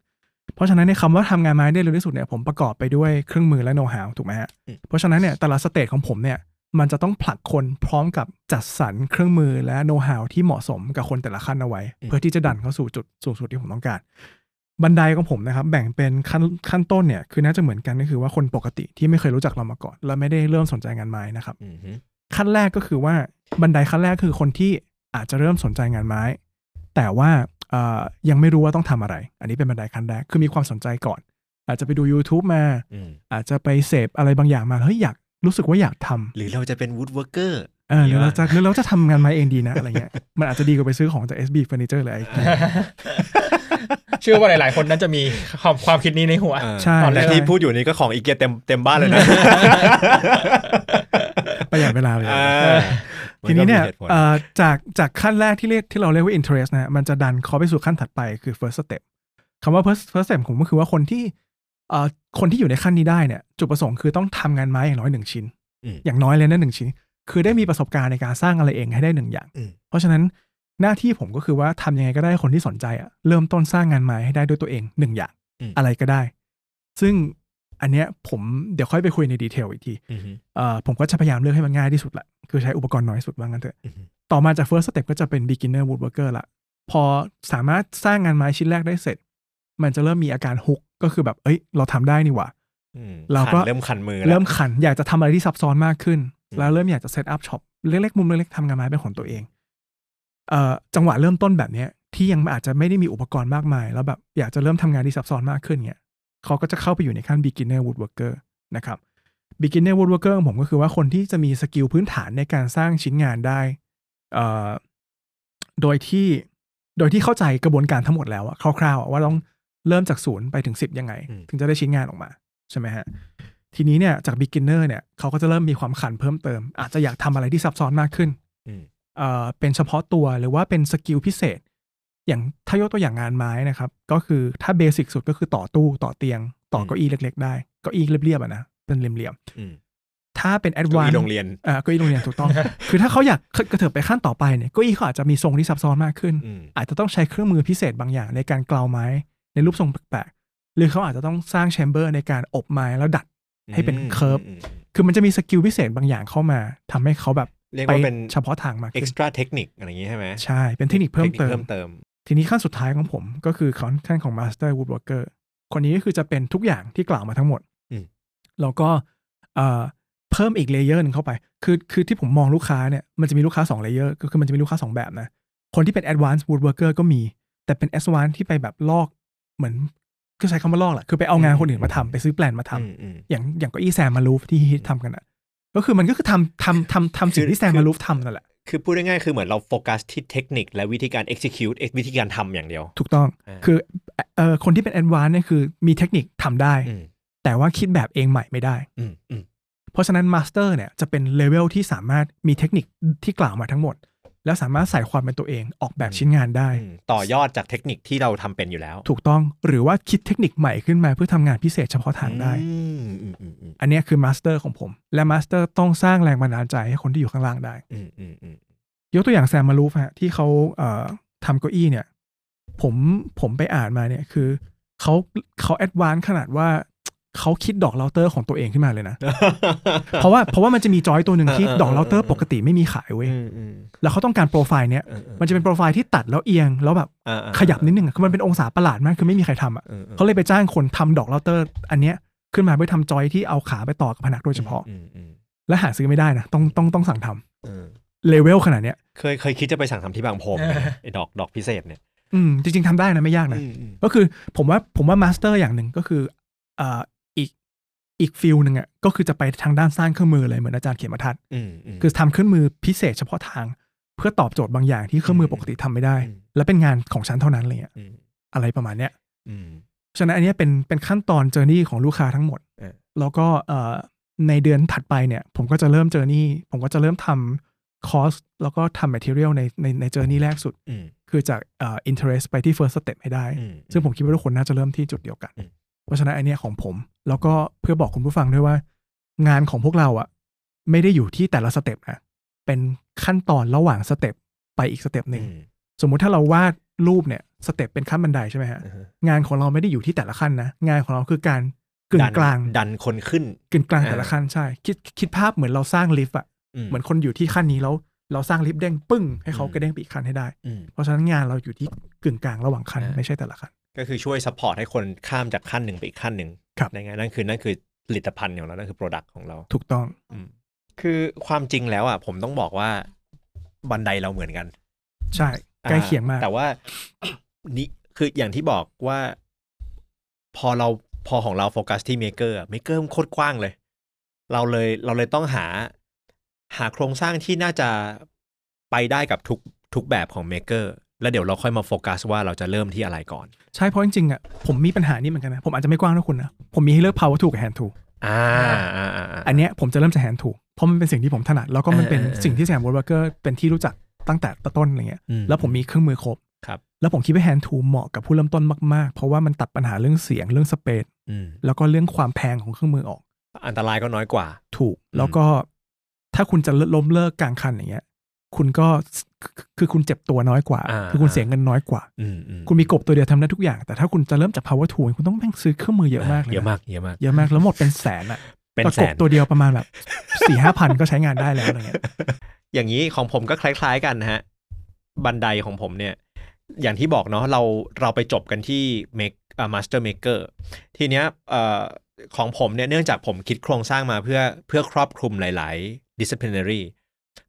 เพราะฉะนั้นในคำว่าทำงานไม้ได้เร็วที่สุดเนี่ยผมประกอบไปด้วยเครื่องมือและโน้ตฮาวถูกไหมฮะเพราะฉะนั้นเนี่ยแต่ละสเตจของผมเนี่ย มันจะต้องผลักคนพร้อมกับจัดสรรเครื่องมือและโน้ตฮาวที่เหมาะสมกับคนแต่ละขั้นเอาไว้อืมเพื่อที่จะดันเข้าสู่จุดสูงสุดที่ผมต้องการ บันไดของผมนะครับ แบ่งเป็นขั้นขั้นต้นเนี่ยคือน่าจะเหมือนกันก็คือว่าคนปกติที่ไม่เคยรู้จักเรามาก่อน และไม่ได้เริ่มสนใจงานไม้นะครับอืมฮึขั้นแรกก็คือว่าบันไดขั้นแรกคือคนที่อาจจะเริ่มสนใจงานไม้ แต่ว่าเอ่อยังไม่รู้ว่าต้องทำอะไร อันนี้เป็นบันไดขั้นแรกคือมีความสนใจก่อน อาจจะไปดู YouTube มาอืมอาจจะไปเสพอะไรบางอย่างมาเฮ้ยอยาก รู้สึกว่าอยากทำหรือเราจะเป็น woodworker เออหรือเราจะหรือเราจะทำงานไม้เองดีนะอะไรเงี้ยมันอาจจะดีกว่าไปซื้อของจาก SB Furniture เลยไอ้เชื่อว่าหลาย ๆ คนน่าจะมีความความคิดนี้ในหัวเออใช่ตอนแรกใช่ที่พูดอยู่นี้ก็ของอีเกียเต็มเต็มบ้านเลยนะประหยัดเวลาเลยอ่าทีนี้เนี่ยมัก็มีหตุผลเอ่อจากจากขั้นแรกที่เรียกที่เราเรียกว่า interest นะฮะมันจะดันเขาไปสู่ขั้นถัดไปคือ first step คำว่า first first step ผมก็คือว่าคนที่เอ่อ คนที่อยู่ในขั้นนี้ได้เนี่ยจุดประสงค์คือต้องทำงานไม้อย่างน้อยหนึ่งชิ้นอืมอย่างน้อยเลยนะหนึ่งชิ้น คือได้มีประสบการณ์ในการสร้างอะไรเองให้ได้หนึ่งอย่างอืมเพราะฉะนั้นหน้าที่ผมก็คือว่าทำยังไงก็ได้ให้คนที่สนใจอะเริ่มต้นสร้างงานไม้ให้ได้ด้วยตัวเองหนึ่งอย่างอืมอะไรก็ได้ ซึ่งอันเนี้ยผมเดี๋ยวค่อยไปคุยใน detail อีกทีอืมฮึเอ่อผมก็จะพยายามเลือกให้มันง่ายที่สุดแหละคือใช้อุปกรณ์น้อยที่สุดว่างั้นเถอะอืมฮึต่อมาจาก first step ก็จะเป็น beginner woodworker ละพอสามารถสร้างงานไม้ชิ้นแรกได้เสร็จ มันจะเริ่มมีอาการ hook ก็คือแบบเอ้ย เราทำได้นี่หว่าอืมเราก็คันเริ่มคันมือแล้วเริ่มคันอยากจะทำอะไรที่ซับซ้อนมากขึ้นอืมแล้วเริ่มอยากจะ set up shop เล็กๆมุมเล็กๆทำงานไม้เป็นของตัวเองเอ่อจังหวะเริ่มต้นแบบเนี้ยที่ยังอาจจะไม่ได้มีอุปกรณ์มากมาย แล้วแบบอยากจะเริ่มทำงานที่ซับซ้อนมากขึ้นเนี่ยเขาก็จะเข้าไปอยู่ในขั้น beginner woodworker นะครับ beginner woodworker ของผมก็คือว่าคนที่จะมีสกิลพื้นฐานในการสร้างชิ้นงานได้เอ่อโดยที่โดยที่เข้าใจกระบวนการทั้งหมดแล้วอะคร่าวๆอะว่าต้อง เริ่มจากศูนย์ไปถึงสิบยังไงอืมถึงจะได้ชิ้นงานออกมาใช่ไหมฮะทีนี้เนี่ยจาก beginner เนี่ยเขาก็จะเริ่มมีความขันเพิ่มเติม อาจจะอยากทำอะไรที่ซับซ้อนมากขึ้นอืมเอ่อเป็นเฉพาะตัวหรือว่าเป็น skill พิเศษ อย่างถ้ายกตัวอย่างงานไม้นะครับ ก็คือถ้า basic สุดก็คือต่อตู้ต่อเตียง ต่อเก้าอี้เล็ก ๆ ได้เก้าอี้เรียบๆอะนะเป็นเหลี่ยมอืมๆถ้าเป็น advance เก้าอี้โรงเรียนอ่าเก้าอี้โรงเรียนถูกต้อง คือถ้าเขาอยากกระเถิบไปขั้นต่อไปเนี่ยเก้าอี้เขาอาจจะมีทรงที่ซับซ้อนมากขึ้นอืมอาจจะต้องใช้เครื่องมือพิเศษบางอย่างในการเกลาไม้ ในรูปทรงแปลกๆหรือเขาอาจจะต้องสร้าง chamber ในการอบไม้แล้วดัดให้เป็น curve อืมคือมันจะมี skill พิเศษบางอย่างเข้ามาทำให้เขาแบบเรียกไปว่าเป็นเฉพาะทางมากขึ้น extra technique อะไรอย่างงี้ใช่ไหมใช่ เป็นเทคนิคเพิ่มเติเพิ่มมเติม ทีนี้ขั้นสุดท้ายของผมก็คือขั้นขั้นของ master woodworker คนนี้ก็คือจะเป็นทุกอย่างที่กล่าวมาทั้งหมดอืมแล้วก็เอ่อเพิ่มอีก layer หนึ่งเข้าไป คือคือที่ผมมองลูกค้าเนี่ยมันจะมีลูกค้า2 layer ก็คือมันจะมีลูกค้า 2 แบบนะ คนที่เป็น advanced woodworker ก็มี แต่เป็น advanced ที่ไปแบบลอก เหมือนก็ใช้คำว่าลอกแหละคือไปเอางานคนอื่นมาทำไปซื้อแปลนมาทำอืมอืมอย่างอย่างเก้าอี้ Sam Maloof ที่ฮิตทำกันอะ ก็คือมันก็คือทำทำทำทำสิ่งที่ Sam Maloof ทำนั่นแหละคือพูดง่ายๆคือเหมือนเราโฟกัสที่เทคนิคและวิธีการ execute วิธีการทำอย่างเดียว ถูกต้องอ่าคือเอ่อคนที่เป็น advance เนี่ยคือมีเทคนิคทำได้อืมแต่ว่าคิดแบบเองใหม่ไม่ได้อืมอืมเพราะฉะนั้น master เนี่ยจะเป็นเลเวลที่สามารถมีเทคนิคที่กล่าวมาทั้งหมด แล้วสามารถใส่ความเป็นตัวเองออกแบบชิ้นงานได้อืมต่อยอดจากเทคนิคที่เราทำเป็นอยู่แล้ว ถูกต้องหรือว่าคิดเทคนิคใหม่ขึ้นมาเพื่อทำงานพิเศษเฉพาะทางได้อืมอืมอืมอืมอันเนี้ยคือ master ของผม และ master ต้องสร้างแรงบันดาลใจให้คนที่อยู่ข้างล่างได้อืมอืมอืมยกตัวอย่าง Sam Maloof ฮะที่เขาเอ่อทำเก้าอี้เนี่ย ผมผมไปอ่านมาเนี่ยคือเขาเขา advance ขนาดว่า เขาคิดดอกเราเตอร์ของตัวเองขึ้นมาเลยนะ เพราะว่าเพราะว่ามันจะมีจอยตัวหนึ่งที่เออเออดอกเราเตอร์เออปกติไม่มีขายเว้ยอืมอืมแล้วเขาต้องการโปรไฟล์เนี้ยเออเออมันจะเป็นโปรไฟล์ที่ตัดแล้วเอียง แล้วแบบอ่าอ่าขยับนิดนึงอะคือมันเป็นองศาประหลาดมากคือไม่มีใครทำอะออออเขาเลยไปจ้างคนทำดอกเราเตอร์ อันเนี้ยขึ้นมาเพื่อทำจอยที่เอาขาไปต่อกับผนังโดยเฉพาะอืมอืมและหาซื้อไม่ได้นะต้องต้องต้องสั่งทำเออเลเวลขนาดเนี้ย เคยเคยคิดจะไปสั่งทำที่บางโพเออไอ้ดอกดอกพิเศษเนี่ยอืมจริง ๆทำได้นะไม่ยากนะอืมอืมก็คือผมว่าผมว่า master อย่างหนึ่งก็คือเอ่ออีกอีก field หนึ่งอะก็คือจะไปทางด้านสร้างเครื่องมือเลยเหมือนอาจารย์เขียนมาทัดอืมอืมคือทำเครื่องมือพิเศษเฉพาะทาง เพื่อตอบโจทย์บางอย่างที่เครื่องมือปกติทำไม่ได้อืมและเป็นงานของฉันเท่านั้นอะไรเงี้ยอืมอะไรประมาณเนี้ยอืมฉะนั้นอันเนี้ยเป็นเป็นขั้นตอน journey ของลูกค้าทั้งหมดเออแล้วก็เอ่อในเดือนถัดไปเนี่ย ผมก็จะเริ่ม journey ผมก็จะเริ่มทำคอร์สแล้วก็ทำ material ในในใน journey แรกสุดอืมคือจากเอ่อ interest ไปที่ first step ให้ได้อืมซึ่งผมคิดว่าทุกคนน่าจะเริ่มที่จุดเดียวกันอืม เพราะฉะนั้นไอเนี้ยของผม แล้วก็เพื่อบอกคุณผู้ฟังด้วยว่า งานของพวกเราอะไม่ได้อยู่ที่แต่ละสเต็ปนะเป็นขั้นตอนระหว่างสเต็ปไปอีกสเต็ปหนึ่งอืมสมมุติถ้าเราวาดรูปเนี่ยสเต็ปเป็นขั้นบันไดใช่ไหมฮะอืมงานของเราไม่ได้อยู่ที่แต่ละขั้นนะงานของเราคือการกึ่งกลางดันดันคนขึ้นกึ่งกลางอ่าแต่ละขั้นใช่ คิดคิดภาพเหมือนเราสร้างลิฟต์อะเหมือนคนอยู่ที่ขั้นนี้แล้วเราสร้างลิฟต์เด้งปึ้งให้เขาอืมกระเด้งไปอีกขั้นให้ได้อืมเพราะฉะนั้นงานเราอยู่ที่กึ่งกลางระหว่างขั้นอ่าไม่ใช่แต่ละขั้น ก็คือช่วย support ให้คนข้ามจากขั้นหนึ่งไปอีกขั้นหนึ่งครับได้ไงนั่นคือนั่นคือผลิตภัณฑ์ของเรานั่นคือ product ของเรา ถูกต้องอืมคือความจริงแล้วอะผมต้องบอกว่าบันไดเราเหมือนกัน ใช่ใกล้เคียงมาก แต่ว่านี่คืออย่างที่บอกว่า พอเราพอของเราโฟกัสที่ maker maker มันโคตรกว้างเลย เราเลยเราเลยต้องหา หาโครงสร้างที่น่าจะไปได้กับทุกทุกแบบของ maker แล้วเดี๋ยวเราค่อยมาโฟกัสว่าเราจะเริ่มที่อะไรก่อน ใช่เพราะจริงๆอะผมมีปัญหานี้เหมือนกันนะ ผมอาจจะไม่กว้างเท่าคุณนะ ผมมีให้เลือก power tool กับ hand tool อ่าอ่าอ่าาอันเนี้ยผมจะเริ่มจาก hand tool เพราะมันเป็นสิ่งที่ผมถนัด แล้วก็มันเป็นเออเออสิ่งที่แซมวอร์เกอร์เป็นที่รู้จักตั้งแต่ต้นอะไรเงี้ยอืแล้วผมมีเครื่องมือครบครับแล้วผมคิดว่า hand tool เหมาะกับผู้เริ่มต้นมากๆ เพราะว่ามันตัดปัญหาเรื่องเสียงเรื่อง space อืมแล้วก็เรื่องความแพงของเครื่องมือออก อันตรายก็น้อยกว่า ถูกแล้วก็ถ้าคุณจะล้มเลิกกลางคันอย่างเงี้ย คุณก็คือคือคุณเจ็บตัวน้อยกว่าอ่า คือคุณเสียเงินน้อยกว่าอืมอืมคุณมีกบตัวเดียวทำได้ทุกอย่าง แต่ถ้าคุณจะเริ่มจาก power tool คุณต้องแม่งซื้อเครื่องมือเยอะมากเลยนเยอะมากเยอะมากเยอะมากแล้วหมดเป็นแสนอะเป็นประแสกบนตัวเดียวประมาณแบบสี่ห้าพันก็ใช้งานได้แล้วอะไรเงี้ยอย่างนี้ของผมก็คล้าย ๆกันนะฮะ บันไดของผมเนี่ย อย่างที่บอกเนาะเราเราไปจบกันที่ make อ่า master maker ทีเนี้ยเอ่อของผมเนี่ยเนื่องจากผมคิดโครงสร้างมาเพื่อเพื่อครอบคลุมหลาย ๆ disciplinary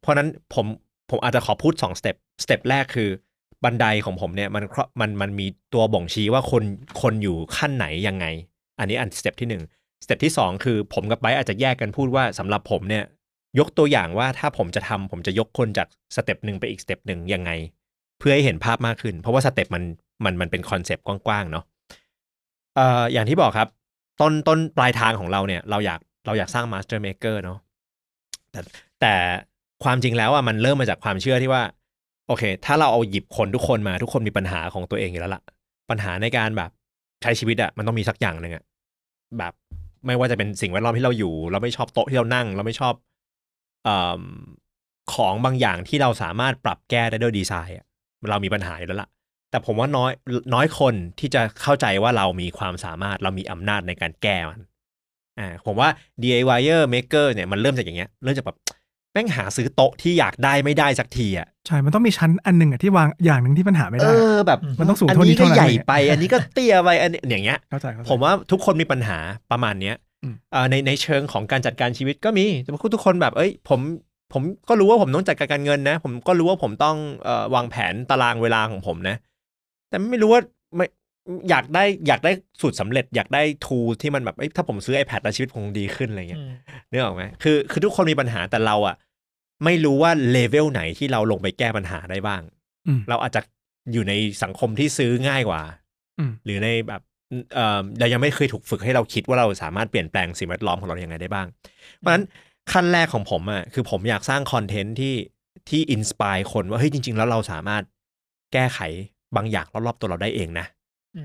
เพราะนั้นผม ผมอาจจะขอพูด2 step step แรกคือบันไดของผมเนี่ยมันครอบมันมันมีตัวบ่งชี้ว่าคนคนอยู่ขั้นไหนยังไง อันนี้อัน step ที่หนึ่ง step ที่สองคือผมกับไบอาจจะแยกกันพูดว่าสำหรับผมเนี่ยยกตัวอย่างว่าถ้าผมจะทำผมจะยกคนจาก step หนึ่งไปอีก step หนึ่งยังไง เพื่อให้เห็นภาพมากขึ้น เพราะว่า step มันมันมันเป็น concept กว้างๆเนาะเอ่ออย่างที่บอกครับ ต้นต้นปลายทางของเราเนี่ย เราอยากเราอยากสร้าง master maker เนาะแต่แต่ ความจริงแล้วอะมันเริ่มมาจากความเชื่อที่ว่า โอเค ถ้าเราเอาหยิบคนทุกคนมาทุกคนมีปัญหาของตัวเองอยู่แล้วล่ะ ปัญหาในการแบบใช้ชีวิตอะมันต้องมีสักอย่างหนึ่งอะแบบไม่ว่าจะเป็นสิ่งแวดล้อมที่เราอยู่ เราไม่ชอบโต๊ะที่เรานั่ง เราไม่ชอบของบางอย่างที่เราสามารถปรับแก้ได้ด้วยดีไซน์อะเรามีปัญหาอยู่แล้วล่ะ แต่ผมว่าน้อยน้อยคนที่จะเข้าใจว่าเรามีความสามารถเรามีอำนาจในการแก้มันอ่าผมว่า DIYer maker เนี่ยมันเริ่มจากอย่างเงี้ยเริ่มจากแบบ แม่งหาซื้อโต๊ะที่อยากได้ไม่ได้สักทีอะใช่ มันต้องมีชั้นอันหนึ่งอะที่วางอย่างหนึ่งที่ปัญหาไม่เอได้ อแบบมันต้องสูงอันเท่านี้นี้ก็เท่านั้น ใหญ่อะไรเงี้ยไป อันนี้ก็เตี้ยไปอันนี้อย่างเงี้ย เข้าใจเข้าใจ ผมว่าทุกคนมีปัญหาประมาณเนี้ยอืม เอ่อในในเชิงของการจัดการชีวิตก็มีแต่ว่าทุกคนแบบเอ้ยผมผมก็รู้ว่าผมต้องจัดการการเงินนะ ผมก็รู้ว่าผมต้องเอ่อวางแผนตารางเวลาของผมนะ แต่ไม่รู้ว่าไม่ อยากได้อยากได้สูตรสำเร็จ อยากได้ทูที่มันแบบเอ้ยถ้าผมซื้อ iPad แล้วชีวิตคงดีขึ้นอะไรเงี้ยอืมนึกออกไหมคือคือทุกคนมีปัญหาแต่เราอะไม่รู้ว่าเลเวลไหนที่เราลงไปแก้ปัญหาได้บ้างอืมเราอาจจะอยู่ในสังคมที่ซื้อง่ายกว่าอืมหรือในแบบเอ่อเรายังไม่เคยถูกฝึกให้เราคิดว่าเราสามารถเปลี่ยนแปลงสิ่งแวดล้อมของเราอย่างไรได้บ้าง เพราะฉะนั้นขั้นแรกของผมอะคือผมอยากสร้าง content ที่ที่ inspire คนว่าเฮ้ยจริง ๆ แล้วเราสามารถแก้ไขบางอย่างรอบๆตัวเราได้เองนะอืม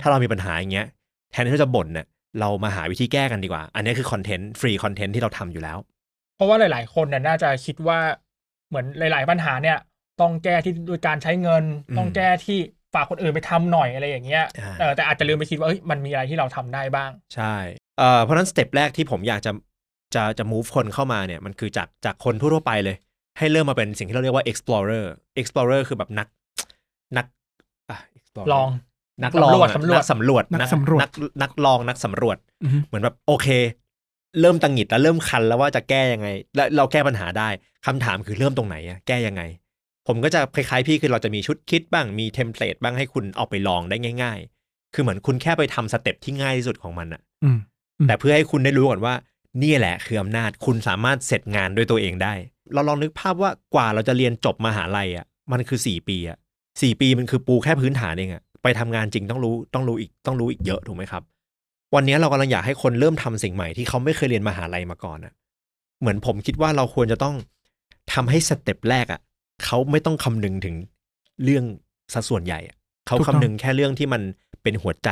ถ้าเรามีปัญหาอย่างเงี้ยแทนที่เราจะบ่นเนี่ยเรามาหาวิธีแก้กันดีกว่า อันนี้คือ content ฟรี content ที่เราทำอยู่แล้ว เพราะว่าหลาย ๆ คนน่ะน่าจะคิดว่าเหมือนหลาย ๆ ปัญหาเนี่ย ต้องแก้ที่ด้วยการใช้เงินอืมต้องแก้ที่ฝากคนอื่นไปทำหน่อยอะไรอย่างเงี้ยอ่าเออแต่อาจจะลืมไปคิดว่าเอ้ยมันมีอะไรที่เราทำได้บ้าง ใช่เอ่อเพราะฉะนั้นสเต็ปแรกที่ผมอยากจะจะจะ move คนเข้ามาเนี่ยมันคือจากจากคนทั่วๆไปเลย ให้เริ่มมาเป็นสิ่งที่เราเรียกว่า explorer explorer คือแบบนักนักอะ explorer ลอง นักลองอะสำรวจนักสำรวจนักสำรวจนักนักลองนักสำรวจอือฮึเหมือนแบบโอเค เริ่มตังหงิดแล้วเริ่มคันแล้วว่าจะแก้ยังไง แล้วเราแก้ปัญหาได้คำถามคือเริ่มตรงไหนอะแก้ยังไง ผมก็จะคล้ายๆพี่คือเราจะมีชุดคิดบ้างมีเทมเพลตบ้างให้คุณเอาไปลองได้ง่าย ๆ คือเหมือนคุณแค่ไปทำสเต็ปที่ง่ายที่สุดของมันอะอืมอืมแต่เพื่อให้คุณได้รู้ก่อนว่านี่แหละคืออำนาจคุณสามารถเสร็จงานด้วยตัวเองได้ เราลองนึกภาพว่ากว่าเราจะเรียนจบมหาลัยอะมันคือสี่ปีอะสี่ปีมันคือปูแค่พื้นฐานเองอะ ไปทำงานจริงต้องรู้ต้องรู้อีกต้องรู้อีกเยอะถูกไหมครับ วันนี้เรากำลังอยากให้คนเริ่มทำสิ่งใหม่ที่เขาไม่เคยเรียนมหาลัยมาก่อนอะเหมือนผมคิดว่าเราควรจะต้องทำให้สเต็ปแรกอะเขาไม่ต้องคำนึงถึงเรื่องสัดส่วนใหญ่อะเขาถูกต้คำองนึงแค่เรื่องที่มันเป็นหัวใจ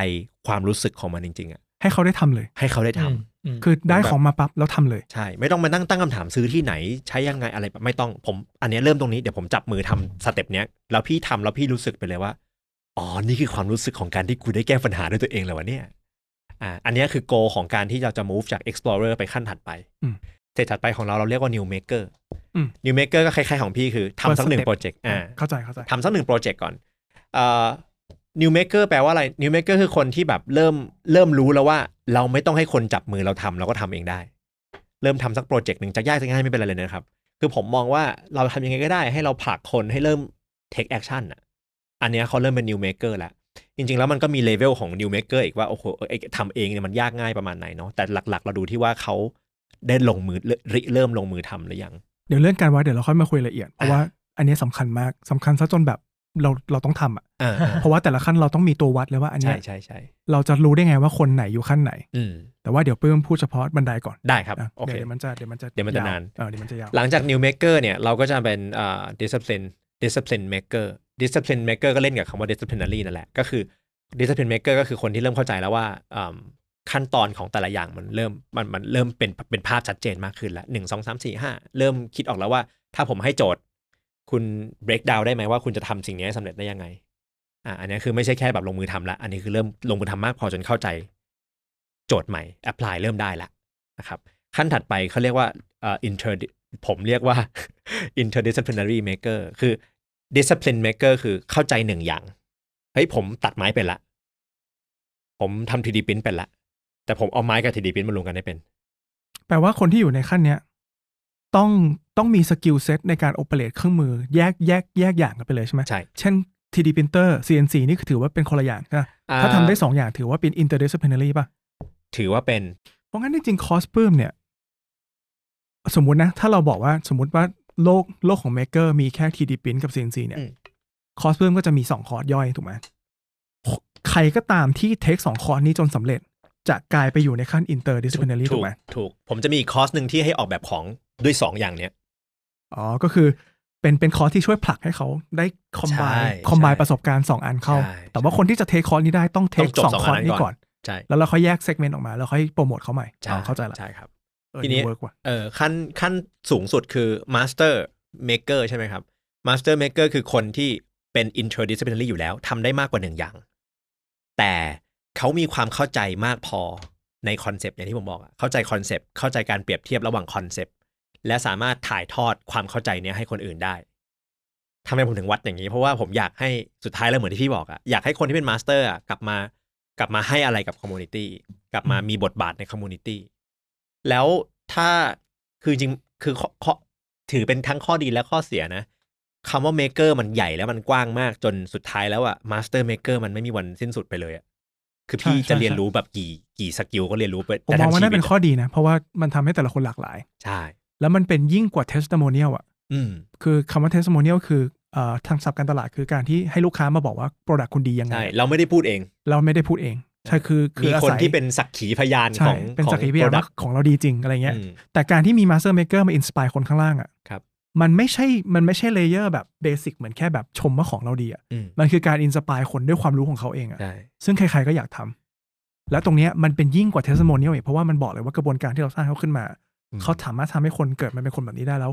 ความรู้สึกของมันจริงๆอะให้เขาได้ทำเลย ให้เขาได้ทำอืมอืมคือได้ของมาปั๊บแล้วทำเลย ใช่ ไม่ต้องมานั่งตั้งคำถามซื้อที่ไหนใช้ยังไงอะไรแบบไม่ต้องผม อันเนี้ยเริ่มตรงนี้เดี๋ยวผมจับมือทำสเต็ปเนี้ยแล้วพี่ทำแล้วพี่รู้สึกไปเลยว่า อ๋อ นี่คือความรู้สึกของการที่กูได้แก้ปัญหาด้วยตัวเองเลยวะเนี่ย อ่า อันเนี้ยคือโกของการที่เราจะ move จาก explorer ไปขั้นถัดไปอืมเสร็จถัดไปของเราเราเรียกว่า new maker อืม new maker ก็คล้ายๆของพี่คือทำสักหนึ่ง first project อ่า เข้าใจ เข้าใจทำสักหนึ่ง project ก่อนเอ่อ new maker แปลว่าอะไร new maker คือคนที่แบบเริ่มเริ่มรู้แล้วว่าเราไม่ต้องให้คนจับมือเราทำเราก็ทำเองได้ เริ่มทำสัก project หนึ่งจะยากจะง่ายไม่เป็นไรเลยนะครับ คือผมมองว่าเราทำยังไงก็ได้ให้เราผลักคนให้เริ่ม take action อะ อันเนี้ยเขาเริ่มเป็น new maker แล้วจริงๆ แล้วมันก็มีเลเวลของ new maker อีกว่าโอ้โหเอ้ยทำเองเนี่ยมันยากง่ายประมาณไหนเนาะแต่หลักๆ เราดูที่ว่าเขาได้ลงมือริเริ่มลงมือทำหรือยัง เดี๋ยวเรื่องการวัดเดี๋ยวเราค่อยมาคุยละเอียด เพราะว่าอันนี้สำคัญมากสำคัญซะจนแบบเราเราต้องทำอะอ่าเพราะว่าแต่ละขั้นเราต้องมีตัววัดเลยว่าอันใช่เนี้ยใช่ใช่เราจะรู้ได้ไงว่าคนไหนอยู่ขั้นไหนอืมแต่ว่าเดี๋ยวเพิ่มพูดเฉพาะบันไดก่อนได้ครับนะโอเคเดี๋ยวมันจะเดี๋ยวมันจะเดี๋ยวมันจะวนานเออเดี๋ยวมันจะยาวหลังจาก new maker เนี่ยเราก็จะเป็นอ่า discipline discipline maker discipline maker ก็เล่นกับคำว่า disciplinary นั่นแหละ ก็คือ discipline maker ก็คือคนที่เริ่มเข้าใจแล้วว่าขั้นตอนของแต่ละอย่างมันเริ่มมันมันเริ่มเป็นเป็นภาพชัดเจนมากขึ้นแล้วหนึ่งสองสามสี่ห้าเริ่มคิดออกแล้วว่า ถ้าผมให้โจทย์ คุณ break down ได้ไหมว่าคุณจะทำสิ่งนี้ให้สำเร็จได้ยังไงอ่าอันนี้คือไม่ใช่แค่แบบลงมือทำละ อันนี้คือเริ่มลงมือทำมากพอจนเข้าใจ โจทย์ใหม่ apply เริ่มได้ละนะครับขั้นถัดไปเขาเรียกว่าเอ่อ inter ผมเรียกว่า interdisciplinary maker คือ discipline maker คือเข้าใจหนึ่งอย่าง เฮ้ยผมตัดไม้เป็นละ ผมทำ 3D print เป็นละ แต่ผมเอาไม้กับ 3D print มารวมกันได้เป็น แปลว่าคนที่อยู่ในขั้นเนี้ยต้องต้องมี skill set ในการ operate เครื่องมือแยกแยกแยกอย่างกันไปเลยใช่ไหมใช่ เช่น 3D printer CNC นี่คือถือว่าเป็นคนละอย่างใช่ไหมอ่าถ้าทำได้สองอย่างถือว่าเป็น interdisciplinary ป่ะ ถือว่าเป็น เพราะงั้นจริงๆคอร์สปลื้มเนี่ย สมมุตินะ ถ้าเราบอกว่าสมมุติว่า โลกโลกของ Maker มีแค่ 3D print กับ CNC เนี่ยอืมคอร์สปลื้มก็จะมีสองคอร์สย่อยถูกไหมใครก็ตามที่ take สองคอร์สนี้จนสำเร็จ จะกลายไปอยู่ในขั้น interdisciplinary ถูกไหมถูก ผมจะมีอีกคอร์สหนึ่งที่ให้ออกแบบของด้วยสองอย่างเนี้ยอ๋อ ก็คือเป็นเป็นคอร์สที่ช่วยผลักให้เขาได้คอมไบใช่ combine ใช่ประสบการณ์ 2 อันเข้าใช่แต่ว่าคนที่จะ take คอร์สนี้ได้ต้อง take ต้องจบสองสองคอร์สอันนี้ก่ก่ออนนใช่แล้วเราค่อยแยก segment ออกมา แล้วค่อยโปรโมทเขาใหม่ใช่อ๋อเข้าใจละใช่ครับเออ ทีนี้เวิร์กว่ะเออขั้นขั้นสูงสุดคือ master maker ใช่ไหมครับ master maker คือคนที่เป็น interdisciplinary อยู่แล้วทำได้มากกว่าหนึ่งอย่าง แต่เขามีความเข้าใจมากพอใน concept อย่างที่ผมบอกอะเข้าใจ concept เข้าใจการเปรียบเทียบระหว่าง concept และสามารถถ่ายทอดความเข้าใจเนี้ยให้คนอื่นได้ทำไมผมถึงวัดอย่างนี้ เพราะว่าผมอยากให้สุดท้ายแล้วเหมือนที่พี่บอกอะอยากให้คนที่เป็น master อะกลับมากลับมาให้อะไรกับคอมมูนิตี้กลับมามีบทบาทในคอมมูนิตี้ แล้วถ้าคือจริงคือข้อข้อถือเป็นทั้งข้อดีและข้อเสียนะคำว่าเมเกอร์มันใหญ่แล้วมันกว้างมากจนสุดท้ายแล้วอะมาสเตอร์เมเกอร์มันไม่มีวันสิ้นสุดไปเลยอะคือพี่ใช่ใช่จะเรียนรู้แบบกี่กี่สกิลก็เรียนรู้ไปผมแต่มทั้องงว่าชีนั่นวิเป็ตนข้อดีนะ เพราะว่ามันทำให้แต่ละคนหลากหลาย ใช่ แล้วมันเป็นยิ่งกว่า testimonial อะอืมคือคำว่า testimonial คือเอ่อทางศัพท์การตลาดคือการที่ให้ลูกค้ามาบอกว่า product คุณดียังไงใช่เราไม่ได้พูดเอง เราไม่ได้พูดเอง ใช่คือคือมีอาคนศัยที่เป็นสักขีพยานใช่ของเป็นของสักขีพยานว่า product ของเราดีจริงอะไรเงี้ยอืมแต่การที่มี master maker มา inspire คนข้างล่างอะครับมันไม่ใช่ มันไม่ใช่ layer แบบ basic เหมือนแค่แบบชมว่าของเราดีอะอืมมันคือการ inspire คนด้วยความรู้ของเขาเองอะใช่ซึ่งใครๆก็อยากทำแล้วตรงเนี้ยมันเป็นยิ่งกว่า testimonial อีกเพราะว่ามันบอกเลยว่ากระบวนการที่เราสร้างเขาขึ้นมาอืมเขาสามารถทำให้คนเกิดมาเป็นคนแบบนี้ได้แล้ว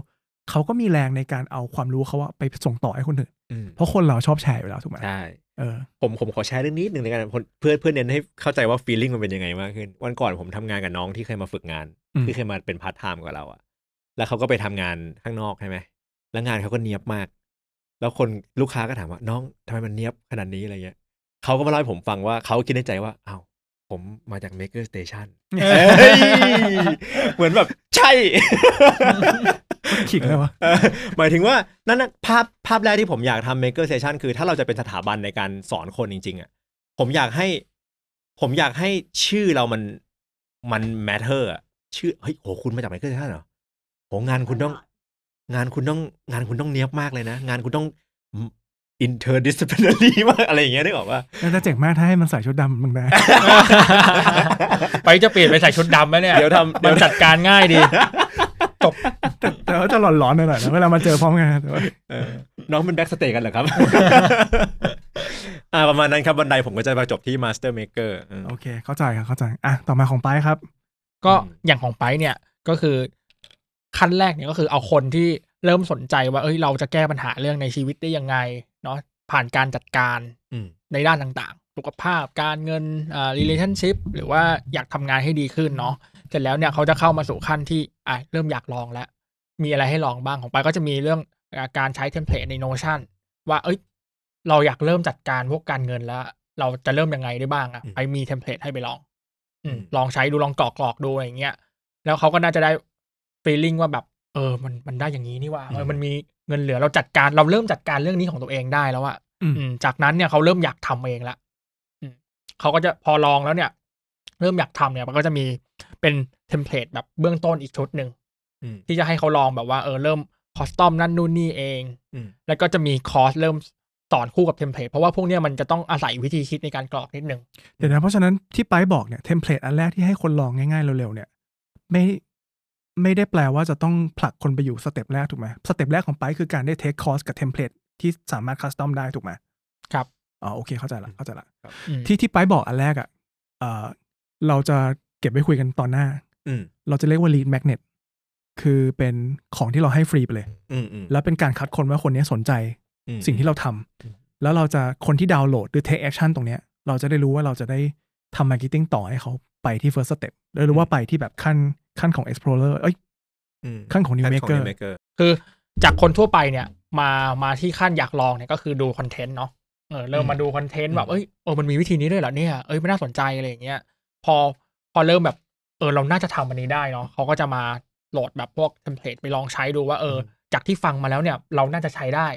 เขาก็มีแรงในการเอาความรู้เขาอะไปส่งต่อให้คนอื่นอืมเพราะคนเราชอบแชร์อยู่แล้วถูกไหมใช่ เออผมผมขอแชร์เรื่องนี้หนึ่งในกันเพื่อเพื่อเน้นให้เข้าใจว่า feeling มันเป็นยังไงมากขึ้น วันก่อนผมทำงานกับน้องที่เคยมาฝึกงานอืมที่เคยมาเป็นพาร์ทไทม์กับเราอะแล้วเขาก็ไปทำงานข้างนอกใช่ไหมแล้วงานเขาก็เนียบมาก แล้วคนลูกค้าก็ถามว่าน้องทำไมมันเนียบขนาดนี้อะไรเงี้ยเขาก็มาเล่าให้ผมฟังว่าเขาคิดในใจว่าอ้าว ผมมาจาก Maker Station เอ้ยเหมือนแบบใช่ ขิงเลยวะเออหมายถึงว่านั่นนะภาพภาพแรกที่ผมอยากทำ Maker Station คือถ้าเราจะเป็นสถาบันในการสอนคนจริง ๆอะผมอยากให้ ผมอยากให้ชื่อเรามันมัน matter อะชื่อเฮ้ยโหคุณมาจาก Maker Station เหรอโหงานคุณต้อง งานคุณต้องงานคุณต้องเนี้ยบมากเลยนะ งานคุณต้อง interdisciplinary มากอะไรอย่างเงี้ยได้บอกว่าน่าจะเจ๋งมากถ้าให้มันใส่ชุดดำมึงได้ ไปจะเปลี่ยนไปใส่ชุดดำไหมเนี่ยเดี๋ยวทำเดี๋มัยนวจัดการง่ายดีจบแต่แต่ว่าจะหลอนๆหน่อยนะเวลามาเจอพร้อมกันแต่ว่าเออน้องเป็นแบ็กสเตย์กันเหรอครับ อ่าประมาณนั้นครับบันไดผมก็จะมาจบที่ Master Maker อืม โอเค เข้าใจครับเข้าใจอะต่อมาของไปครับ ก็อืม อย่างของไปเนี่ยก็คือขั้นแรกเนี่ยก็คือเอาคนที่เริ่มสนใจว่าเอ้ยเราจะแก้ปัญหาเรื่องในชีวิตได้ยังไง เนาะผ่านการจัดการอืมในด้านต่างๆ สุขภาพการเงินอ่า relationship หรือว่าอยากทำงานให้ดีขึ้นเนาะเสร็จแล้วเนี่ยเขาจะเข้ามาสู่ขั้นที่อะเริ่มอยากลองแล้ว มีอะไรให้ลองบ้างของไปก็จะมีเรื่องอ่าการใช้ template ใน Notion ว่าเอ้ยเราอยากเริ่มจัดการพวกการเงินแล้ว เราจะเริ่มยังไงได้บ้างอะอืมไปมี template ให้ไปลองอืมอืมลองใช้ดูลองกรอกกรอกๆดูอะไรอย่างเงี้ยแล้วเขาก็น่าจะได้ feeling ว่าแบบ เออมันมันได้อย่างนี้นี่ว่าเออมันมีเงินเหลือเราจัดการเราเริ่มจัดการเรื่องนี้ของตัวเองได้แล้วอะอืมอืมจากนั้นเนี่ยเขาเริ่มอยากทำเองละอืมเขาก็จะพอลองแล้วเนี่ย เริ่มอยากทำเนี่ย มันก็จะมีเป็น template แบบเบื้องต้นอีกชุดหนึ่งอืมที่จะให้เขาลองแบบว่าเออเริ่ม custom นั่นนู่นนี่เองอืมแล้วก็จะมีคอร์สเริ่มสอนคู่กับ template เพราะว่าพวกเนี้ยมันจะต้องอาศัยวิธีคิดในการกรอกนิดนึงเดี๋ยวนะเพราะฉะนั้นที่ไปบอกเนี่ย template อันแรกที่ให้คนลองง่ายๆเร็วๆเนี่ย ไม่ ไม่ได้แปลว่าจะต้องผลักคนไปอยู่ step แรกถูกไหม step แรกของไปคือการได้ take คอร์สกับ templateที่สามารถคัสตอมได้ถูกไหมครับอ๋อโอเคเข้าใจละเข้าใจละอืมที่ที่ไปบอกอันแรกอะเอ่อเราจะเก็บไว้คุยกันตอนหน้าอืมเราจะเรียกว่า lead magnet คือเป็นของที่เราให้ฟรีไปเลยอืมอืมแล้วเป็นการคัดคนว่าคนนี้สนใจอืมสิ่งที่เราทำอืมแล้วเราจะคนที่ดาวน์โหลดหรือ take action ตรงเนี้ย เราจะได้รู้ว่าเราจะได้ทำ marketing ต่อให้เขาไปที่ first step หรือว่าไปที่แบบขั้น ขั้นของ explorer เอ้ยอืมขั้นของ new ขั้น maker new maker คือจากคนทั่วไปเนี่ยมามาที่ขั้นอยากลองเนี่ยก็คือดูคอนเทนต์เนาะเออเริ่มอืมมาดูคอนเทนต์อืมแบบเอ้ยเออมันมีวิธีนี้ด้วยเหรอเนี่ยเอ้ยไม่น่าสนใจอะไรอย่างเงี้ยพอพอเริ่มแบบเออเราน่าจะทำอันนี้ได้เนาะเขาก็จะมาโหลดแบบพวกเทมเพลตไปลองใช้ดูว่าเอออ จากที่ฟังมาแล้วเนี่ย เราน่าจะใช้ได้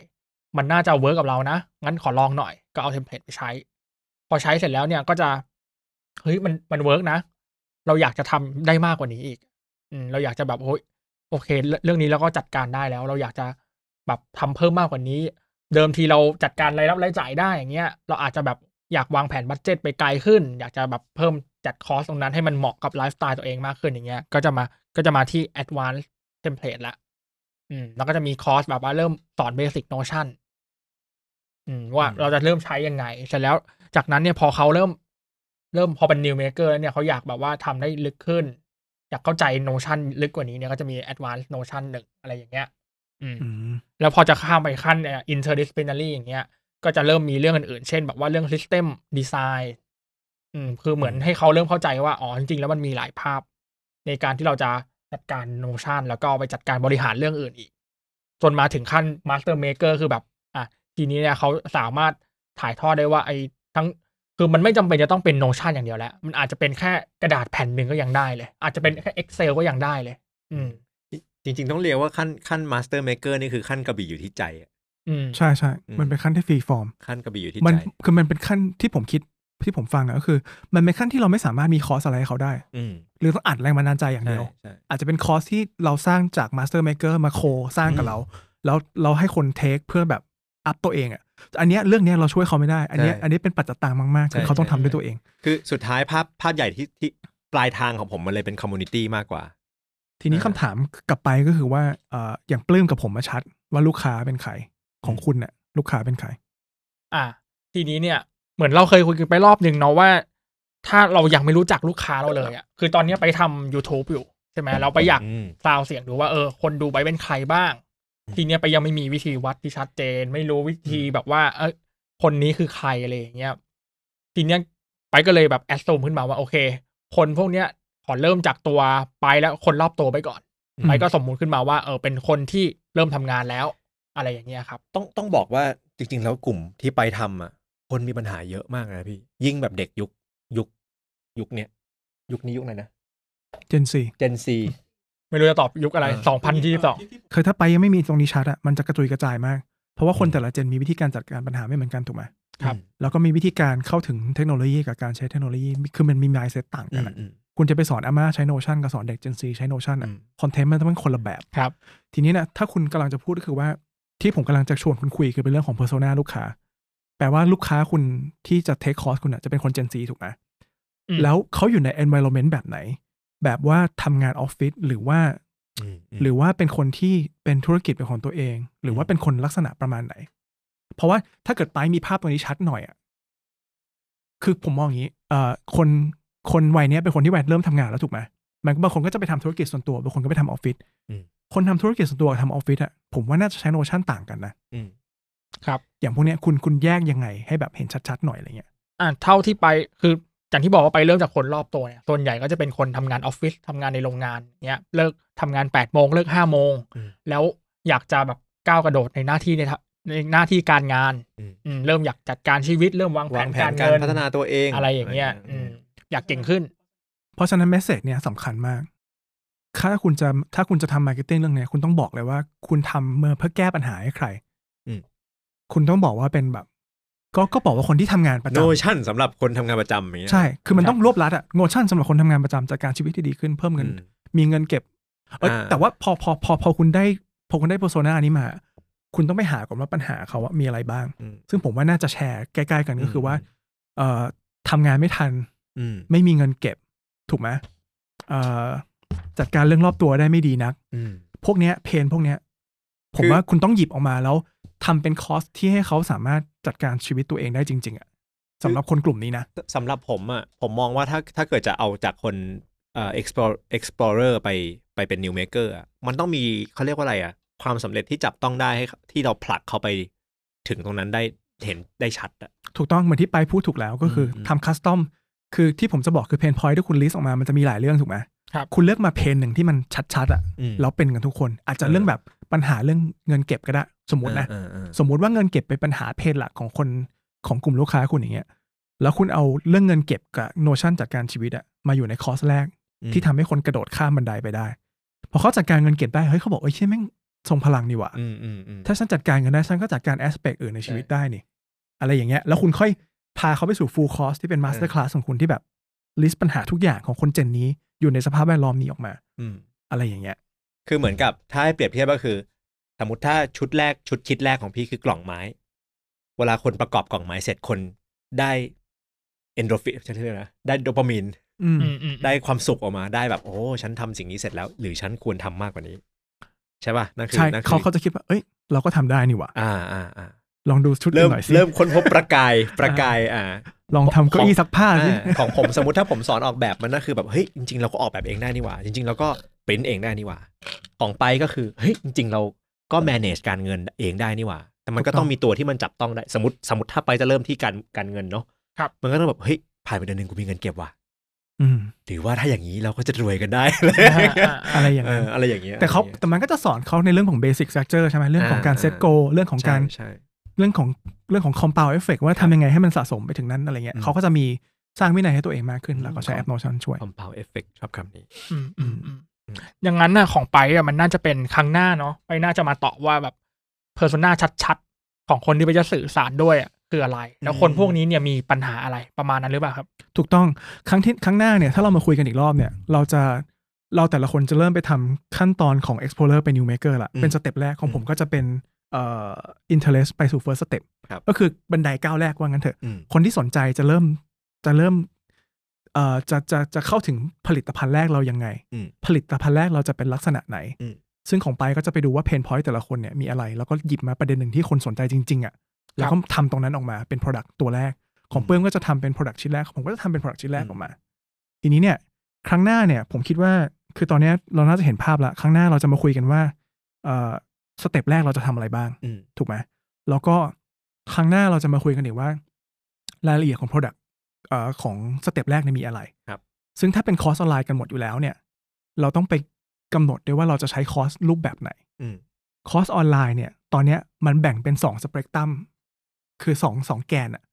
มันน่าจะ work กับเรานะ งั้นขอลองหน่อยก็เอาเทมเพลตไปใช้ พอใช้เสร็จแล้วเนี่ยก็จะเฮ้ยมันมัน work นะ เราอยากจะทำได้มากกว่านี้อีก อืมเราอยากจะแบบโอ้ยโอเค เรื่องนี้เราก็จัดการได้แล้ว เราอยากจะแบบทำเพิ่มมากกว่านี้ เดิมทีเราจัดการรายรับรายจ่ายได้อย่างเงี้ย เราอาจจะแบบอยากวางแผน budget ไปไกลขึ้น อยากจะแบบเพิ่มจัด cost ตรงนั้นให้มันเหมาะกับไลฟ์สไตล์ตัวเองมากขึ้นอย่างเงี้ย ก็จะมาก็จะมาที่ advanced template ละอืมแล้วก็จะมีคอร์สแบบว่าเริ่มสอน basic notion อืมว่าเราจะเริ่มใช้ยังไง เสร็จแล้วจากนั้นเนี่ยพอเขาเริ่ม เริ่มพอเป็น new maker แล้วเนี่ยเขาอยากแบบว่าทำได้ลึกขึ้น อยากเข้าใจ notion ลึกกว่านี้เนี่ยก็จะมี advanced notion หนึ่งอะไรอย่างเงี้ย อืมอืมแล้วพอจะข้ามไปขั้นเอ่อ interdisciplinary อย่างเงี้ย ก็จะเริ่มมีเรื่องอื่นๆ เช่น แบบว่าเรื่อง system design อืม คือเหมือนให้เขาเริ่มเข้าใจว่า อ๋อ จริงๆ แล้วมันมีหลายภาพ ในการที่เราจะจัดการ Notion แล้วก็ไปจัดการบริหารเรื่องอื่นอีก จนมาถึงขั้น master maker คือแบบ อะ ทีนี้เนี่ยเขาสามารถถ่ายทอดได้ว่าไอ้ทั้ง คือมันไม่จำเป็นจะต้องเป็น Notion อย่างเดียวแล้ว มันอาจจะเป็นแค่กระดาษแผ่นหนึ่งก็ยังได้เลย อาจจะเป็นแค่ Excel ก็ยังได้เลย อืม จริง ๆ ต้องเรียกว่าขั้นขั้น master maker นี่คือขั้นกระบี่อยู่ที่ใจอะอืมใช่ใช่อืมมันเป็นขั้นที่ free form ขั้นกระบี่อยู่ที่มันใจคือมันเป็นขั้นที่ผมคิดที่ผมฟังนะก็คือ มันเป็นขั้นที่เราไม่สามารถมีคอร์สอะไรให้เขาได้อืมหรือต้องอัดแรงบันดาลใจอย่างใช่เดียวใช่อาจจะเป็นคอร์สที่เราสร้างจาก master maker มา coสร้างกับเรา แล้วเราให้คน take เพื่อแบบ up ตัวเองอะ อันเนี้ยเรื่องเนี้ยเราช่วยเขาไม่ได้ อันเนี้ยอันนี้เป็นปัจจตังมากๆ คือเขาต้องทำด้วยตัวเอง คือสุดท้ายภาพภาพใหญ่ที่ที่ปลายทางของผมมันเลยเป็น community มากกว่า ทีนี้อ่าคำถามกลับไปก็คือว่าเอ่ออย่างปลื้มกับผมมาชัด ว่าลูกค้าเป็นใครของคุณเนี่ยลูกค้าเป็นใครอะทีนี้เนี่ยเหมือนเราเคยคุยกันไปรอบหนึ่งเนาะว่า ถ้าเรายังไม่รู้จักลูกค้าเราเลยอะคือตอนเนี้ยไปทำ YouTube อยู่ใช่ไหมเราไปอยากอืมซาวเสียงดูว่าเออคนดูไปเป็นใครบ้างอืม ทีเนี้ยไปยังไม่มีวิธีวัดที่ชัดเจน ไม่รู้วิธีแบบว่า เออคนนี้คือใครอะไรอย่างเงี้ยทีเนี้ยไปก็เลยแบบแอดซูมขึ้นมาว่าโอเค คนพวกเนี้ยขอเริ่มจากตัวไปแล้วคนรอบตัวไปก่อนอืมไปก็สมมุติขึ้นมาว่าเออเป็นคนที่เริ่มทำงานแล้ว อะไรอย่างเงี้ยครับ ต้องต้องบอกว่าจริง ๆ แล้วกลุ่มที่ไปทำอะ คนมีปัญหาเยอะมากนะพี่ ยิ่งแบบเด็กยุคยุคยุคเนี้ยยุคนี้ยุคไหนนะเจนซีเจนซี ไม่รู้จะตอบยุคอะไรเออสองพันยี่สิบสองคือถ้าไปยังไม่มีตรงนี้ชัดอะมันจะกระจุยกระจายมาก เพราะว่าคนแต่ละเจนมีวิธีการจัดการปัญหาไม่เหมือนกันถูกไหมครับแล้วก็มีวิธีการเข้าถึงเทคโนโลยีกับการใช้เทคโนโลยีคือมันมี mindset ต่างอืกันมอะอืมคุณจะไปสอนอาม่าใช้ Notion กับสอนเด็ก Gen Z ใช้ Notion อะอืมคอนเทนต์มันต้องเป็นคนละแบบครับ ทีนี้เนะถ้าคุณกำลังจะพูดก็คือว่าที่ผมกำลังจะชวนคุณคุยคือเป็นเรื่องของ persona ลูกค้า แปลว่าลูกค้าคุณที่จะ take course คุณอะจะเป็นคน Gen Z ถูกไหมอืมแล้วเขาอยู่ใน environment แบบไหน แบบว่าทำงานออฟฟิศหรือว่าอืมมหรือว่าเป็นคนที่เป็นธุรกิจเป็นของตัวเอง หรือว่าเป็นคนลักษณะประมาณไหน เพราะว่าถ้าเกิดไปมีภาพตัวนี้ชัดหน่อยอะคือผมมองอย่างนี้เอ่อคนคนวัยเนี้ยเป็นคนที่วัยเริ่มทำงานแล้วถูกไหมมันบางคนก็จะไปทำธุรกิจส่วนตัวบางคนก็ไปทำออฟฟิศอืมคนทำธุรกิจส่วนตัวกับทำออฟฟิศอะผมว่าน่าจะใช้โนชั่นต่างกันนะอืมครับ อย่างพวกเนี้ยคุณคุณแยกยังไงให้แบบเห็นชัดๆหน่อยอะไรเงี้ยอ่าเท่าที่ไปคือ อย่างที่บอกว่าไปเริ่มจากคนรอบตัวเนี่ยส่วนใหญ่ก็จะเป็นคนทำงานออฟฟิศทำงานในโรงงานเนี้ยเลิกทำงาน8ปดโมงเลิกห้าโมงอืมแล้วอยากจะแบบก้าวกระโดดในหน้าที่ในทะในหน้าที่การงานอืมอืมเริ่มอยากจัดการชีวิตเริ่มวางแผนวางแผนการการเงินพัฒนาตัวเองอะไรอย่างเงี้ยอืมอยากเก่งขึ้น เพราะฉะนั้น message เนี่ยสำคัญมาก ถ้าคุณจะถ้าคุณจะทำ marketing เรื่องเนี้ยคุณต้องบอกเลยว่า คุณทำเมื่อเพื่อแก้ปัญหาให้ใครอืมคุณต้องบอกว่าเป็นแบบ ก็ก็บอกว่าคนที่ทำงานประโนจำชั่นสำหรับคนทำงานประจำอย่างเงี้ยใช่คือมันครับต้องรวบรัดอะโนชั่นสำหรับคนทำงานประจำจัดการชีวิตที่ดีขึ้นเพิ่มเงินอืมมีเงินเก็บเอยอ่าแต่ว่าพอพอพอพอคุณได้พอคุณได้โปรโซนานี้มา คุณต้องไปหาก่อนว่าปัญหาเขาว่ามีอะไรบ้างอืมซึ่งผมว่าน่าจะแชร์ใกล้ๆกันก็คือว่าอืมเอ่อทำงานไม่ทันอืมไม่มีเงินเก็บ ถูกไหมเอ่อจัดการเรื่องรอบตัวได้ไม่ดีนักอืมพวกเนี้ยเพนพวกเนี้ย ผมคือว่าคุณต้องหยิบออกมาแล้วทำเป็นคอร์สที่ให้เขาสามารถ จัดการชีวิตตัวเองได้จริง ๆอะสำหรับคนกลุ่มนี้นะสำหรับผมอะผมมองว่าถ้าถ้าเกิดจะเอาจากคนเอ่อ explore explorer ไปไปเป็น new maker อะมันต้องมีเขาเรียกว่าอะไรอะความสำเร็จที่จับต้องได้ให้ที่เราผลักเขาไปถึงตรงนั้นได้เห็นได้ชัดอะถูกต้องเหมือนที่ไปพูดถูกแล้วก็คืออมทำคัสตอมคือที่ผมจะบอกคือ pain point ที่คุณ list ออกมามันจะมีหลายเรื่องถูกไหมครับคุณเลือกมา pain หนึ่งที่มันชัดๆอะอืมแล้วเป็นกันทุกคน อาจจะเออเรื่องแบบ ปัญหาเรื่องเงินเก็บก็ได้ สมมตินะเออเออเออสมมุติว่าเงินเก็บเป็นปัญหา pain หลักของคนของกลุ่มลูกค้าคุณอย่างเงี้ย แล้วคุณเอาเรื่องเงินเก็บกับ Notion จัดการชีวิตอะมาอยู่ในคอร์สแรกอืมที่ทำให้คนกระโดดข้ามบันไดไปได้ พอเขาจัดการเงินเก็บได้เฮ้ยเขาบอกเอ้ยเชี่ยแม่งทรงพลังนี่หว่าอืมอืมอืมถ้าฉันจัดการเงินได้ฉันก็จัดการ aspect อื่นในชีวิตได้นี่ อะไรอย่างเงี้ย แล้วคุณค่อยพาเขาไปสู่ full course ที่เป็น masterclass ของคุณที่แบบ list ปัญหาทุกอย่างของคน gen นี้อยู่ในสภาพแวดล้อมนี้ออกมาอืมอะไรอย่างเงี้ย คือเหมือนกับถ้าให้เปรียบเทียบก็คือ สมมติถ้าชุดแรกชุดคิดแรกของพี่คือกล่องไม้ เวลาคนประกอบกล่องไม้เสร็จคนได้เอนดอร์ฟินใช่ไหมนะได้โดปามีนอืมอืมอืมได้ความสุขออกมาได้แบบโอ้ฉันทำสิ่งนี้เสร็จแล้ว หรือฉันควรทำมากกว่านี้ ใช่ป่ะนั่นคือใช่นั่นคือเขาเขาจะคิดว่าเอ้ย เราก็ทำได้นี่หว่าอ่าอ่าอ่าลองดูชุดเริ่อื่มนหน่อยสิเริ่มค้นพบประกายประกายอ่า ลองทำเก้าอี้ซักผ้าสิอ่าของผมสมมติถ้าผมสอนออกแบบมันก็คือแบบเฮ้ยจริงๆเราก็ออกแบบเองได้นี่หว่า จริง ๆ เราก็ ปริ้นเองได้นี่หว่า ของไปก็คือเฮ้ยจริง ๆ เราก็ manage การเงินเองได้นี่หว่า แต่มันก็ต้องมีตัวที่มันจับต้องได้ สมมติสมมติถ้าไปจะเริ่มที่การการเงินเนาะครับมันก็ต้องแบบเฮ้ยผ่านไปเดือนหนึ่งกูมีเงินเก็บว่ะอืมหรือว่าถ้าอย่างนี้เราก็จะรวยกันได้ อะไรอย่างนั้นเอออะไรอย่างเงี้ยแต่เขาแต่มันก็จะสอนเขาในเรื่องของเบสิ c ส t ั c เจอร์ใช่ไหมเรื่องของการ set goal เรื่องของการใช่เรื่องของเรื่องของ compound effect ว่าทำยังไงให้มันสะสมไปถึงนั้นอะไรเงี้ยอืมเขาก็จะมีสร้างวินัยให้ตัวเองมากขึ้น แล้วก็ใช้อืมแอป Notion ช่วย com pound effect ชอบคำนี้ อืมอืมอืมอืมอย่างนั้นน่ะของไปอะมันน่าจะเป็นครั้งหน้าเนาะไปน่าจะมาตอบว่าแบบ persona ชัดๆ ของคนที่ไปจะสื่อสารด้วยอะคืออะไร แล้วคนพวกนี้เนี่ยมีปัญหาอะไรประมาณนั้นหรือเปล่าครับ ถูกต้องครั้งที่ครั้งหน้าเนี่ยถ้าเรามาคุยกันอีกรอบเนี่ย เราจะเราแต่ละคนจะเริ่มไปทำขั้นตอนของ explorer เป็น new maker ละอืมเป็นสเต็ปแรกของผมก็จะเป็นเอ่อ interest ไปสู่ first step ครับก็คือบันไดก้าวแรกว่างั้นเถอะอืมคนที่สนใจจะเริ่มจะเริ่มเอ่อ จะจะจะเข้าถึงผลิตภัณฑ์แรกเรายังไงอืมผลิตภัณฑ์แรกเราจะเป็นลักษณะไหนอืมซึ่งของไปก็จะไปดูว่า pain point แต่ละคนเนี่ยมีอะไร แล้วก็หยิบมาประเด็นหนึ่งที่คนสนใจจริง ๆอะแล้วก็ทำตรงนั้นออกมาเป็น Product ตัวแรก ของเปิ้มก็จะทำเป็น Product ชิ้นแรกผมก็จะทำเป็น Product ชิ้นแรกออกมา ทีนี้เนี่ยครั้งหน้าเนี่ยผมคิดว่าคือตอนเนี้ยเราน่าจะเห็นภาพละครั้งหน้าเราจะมาคุยกันว่าเอ่อสเต็ปแรกเราจะทำอะไรบ้างอืมถูกไหมแล้วก็ครั้งหน้าเราจะมาคุยกันอีกว่ารายละเอียดของ Product เอ่อของสเต็ปแรกเนี่ยมีอะไรครับ ซึ่งถ้าเป็นคอร์สออนไลน์กันหมดอยู่แล้วเนี่ย เราต้องไปกำหนดด้วยว่าเราจะใช้คอร์สรูปแบบไหนอืมคอร์สออนไลน์เนี่ย ตอนเนี้ยมันแบ่งเป็นสองสเปกตรัมคือสองสองแกนอะ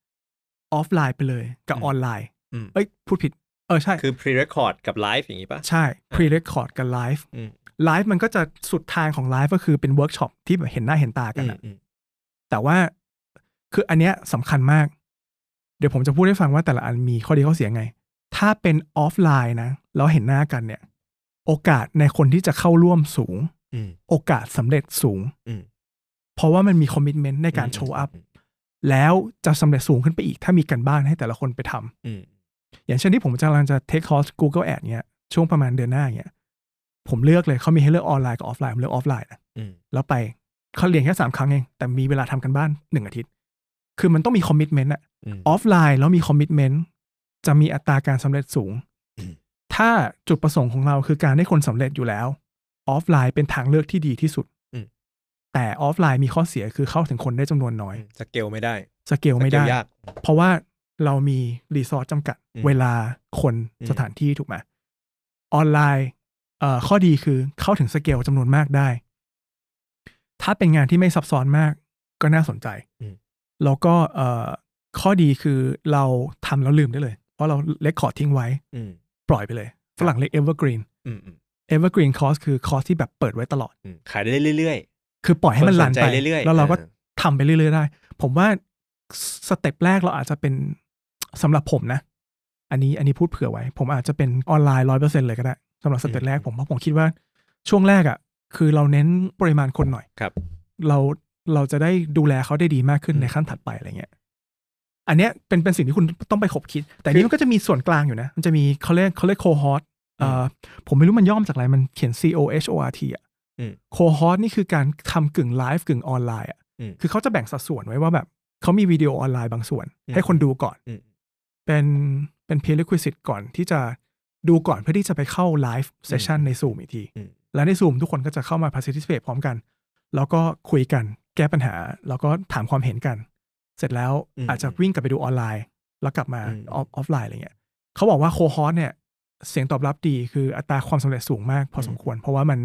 ออฟไลน์ไปเลยกับอืมออนไลน์อืมเอ้ย พูดผิด เออใช่ คือ pre-record กับ live อย่างนี้ป่ะใช่ pre-record กับ live อืม live มันก็จะสุดทางของ live ก็คือเป็นเวิร์กช็อปที่แบบเห็นหน้าเห็นตากันอะอืมแต่ว่าคืออันเนี้ยสำคัญมาก เดี๋ยวผมจะพูดให้ฟังว่าแต่ละอันมีข้อดีข้อเสียไง ถ้าเป็นออฟไลน์นะแล้วเห็นหน้ากันเนี่ย โอกาสในคนที่จะเข้าร่วมสูงอืมโอกาสสำเร็จสูงอืมเพราะว่ามันมี commitment ในการ show up แล้วจะสำเร็จสูงขึ้นไปอีก ถ้ามีการบ้านให้แต่ละคนไปทำอืมอย่างเช่นที่ผมกำลังจะเทคคอร์ส Google Ad เนี่ยช่วงประมาณเดือนหน้าเนี่ยผมเลือกเลยเขามีให้เลือกออนไลน์กับออฟไลน์ผมเลือกออฟไลน์นะอืมแล้วไปเขาเรียนแค่สามครั้งเองแต่มีเวลาทำการบ้านหนึ่งอาทิตย์ คือมันต้องมี commitment อะอืมออฟไลน์แล้วมี commitmentจะมีอัตราการสำเร็จสูงอืมถ้าจุดประสงค์ของเราคือการให้คนสำเร็จอยู่แล้วออฟไลน์เป็นทางเลือกที่ดีที่สุดอืมแต่ออฟไลน์มีข้อเสียคือเข้าถึงคนได้จำนวนน้อยสเกลไม่ได้สเกลไม่ได้สเกลยากเพราะว่าเรามี resource จำกัดอืมเวลาคนอืมสถานที่ถูกไหมออนไลน์เอ่อข้อดีคือเข้าถึงสเกลจำนวนมากได้ ถ้าเป็นงานที่ไม่ซับซ้อนมากก็น่าสนใจอืม แล้วก็เอ่อข้อดีคือเราทำแล้วลืมได้เลย เพราะเรา record ทิ้งไว้อืมปล่อยไปเลย ฝรั่งเรียก evergreen อืมอืม evergreen course คือคอร์สที่แบบเปิดไว้ตลอดอืมขายได้เรื่อยคือปล่อยให้มันคนสนลันใจไปเรื่อยๆแล้วเราก็เออทำไปเรื่อยๆได้ ผมว่า step แรกเราอาจจะเป็นสำหรับผมนะ อันนี้อันนี้พูดเผื่อไว้ ผมอาจจะเป็นออนไลน์ร้อยเปอร์เซ็นเลยก็ได้สำหรับ step แรกผมเพราะผมคิดว่าช่วงแรกอะ่ะ คือเราเน้นปริมาณคนหน่อยๆครับ เรา เราจะได้ดูแลเขาได้ดีมากขึ้นอืมในขั้นถัดไปอะไรเงี้ยอันเนี้ยเป็นเป็นสิ่งที่คุณต้องไปขบคิด แต่นี่มันก็จะมีส่วนกลางอยู่นะ มันจะมีเขาเรียกเขาเรียกโคฮอตเอ่ออผมไม่รู้มันย่อมาจากอะไรมันเขียน C O H O R T อะอืมโคฮอตนี่คือการทำกึ่งไลฟ์กึ่งออนไลน์อะอืมคือเขาจะแบ่งสัดส่วนไว้ว่าแบบเขามีวิดีโอออนไลน์บางส่วนอืมให้คนดูก่อนอืมเป็นเป็น prerequisite ก่อนที่จะดูก่อนเพื่อที่จะไปเข้า live session ใน Zoom อีกทีอืมแล้วใน Zoom ทุกคนก็จะเข้ามา participate พร้อมกัน แล้วก็คุยกัน แก้ปัญหา แล้วก็ถามความเห็นกัน เสร็จแล้วอืมอาจจะวิ่งกลับไปดูออนไลน์ แล้วกลับมาอืมออฟออฟไลน์อะไรเงี้ยเขาบอกว่าโคฮอสเนี่ย เสียงตอบรับดีคืออัตราความสำเร็จสูงมากพอสมควร เพราะว่ามัน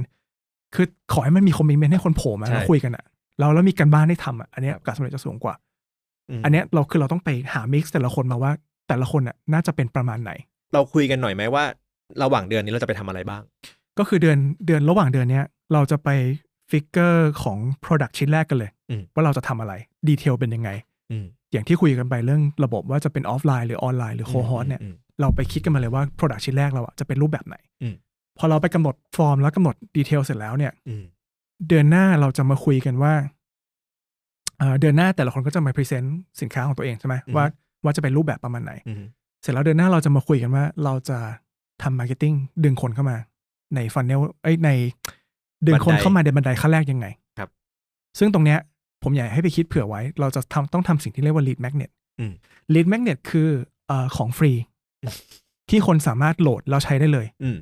คือขอให้มันมี commitment ให้คนโผล่มาใช่แล้วคุยกันอะแล้วแล้วมีการบ้านให้ทำอะอันเนี้ยโอกาสสำเร็จจะสูงกว่าอันเนี้ยเราคือเราต้องไปหา mix แต่ละคนมาว่า แต่ละคนอะน่าจะเป็นประมาณไหน เราคุยกันหน่อยไหมว่า ระหว่างเดือนนี้เราจะไปทำอะไรบ้าง ก็คือเดือนเดือนระหว่างเดือนเนี้ย เราจะไป figure ของ Product ชิ้นแรกกันเลยอืมว่าเราจะทำอะไร detail เป็นยังไงอืมอย่างที่คุยกันไปเรื่องระบบว่าจะเป็นออฟไลน์หรือออนไลน์หรือโคฮอสเนี่ยอืมเราไปคิดกันมาเลยว่า Product ชิ้นแรกเราอะจะเป็นรูปแบบไหนอืมพอเราไปกำหนดฟอร์มแล้วกำหนด detail เสร็จแล้วเนี่ยอืมเดือนหน้าเราจะมาคุยกันว่าเอ่อเดือนหน้าแต่ละคนก็จะมา present สินค้าของตัวเองใช่ไหมว่าว่าจะเป็นรูปแบบประมาณไหนอืมเสร็จแล้วเดือนหน้าเราจะมาคุยกันว่าเราจะทำ marketing ดึงคนเข้ามา ใน funnel เอ้ยใน ดึงคนบันไดเข้ามาในบันไดขั้นแรกยังไงครับ ซึ่งตรงเนี้ยผมอยากให้ไปคิดเผื่อไว้ เราจะทำต้องทำสิ่งที่เรียกว่า lead magnet อืม lead magnet คือเอ่อของฟรี ที่คนสามารถโหลดแล้วใช้ได้เลยอืม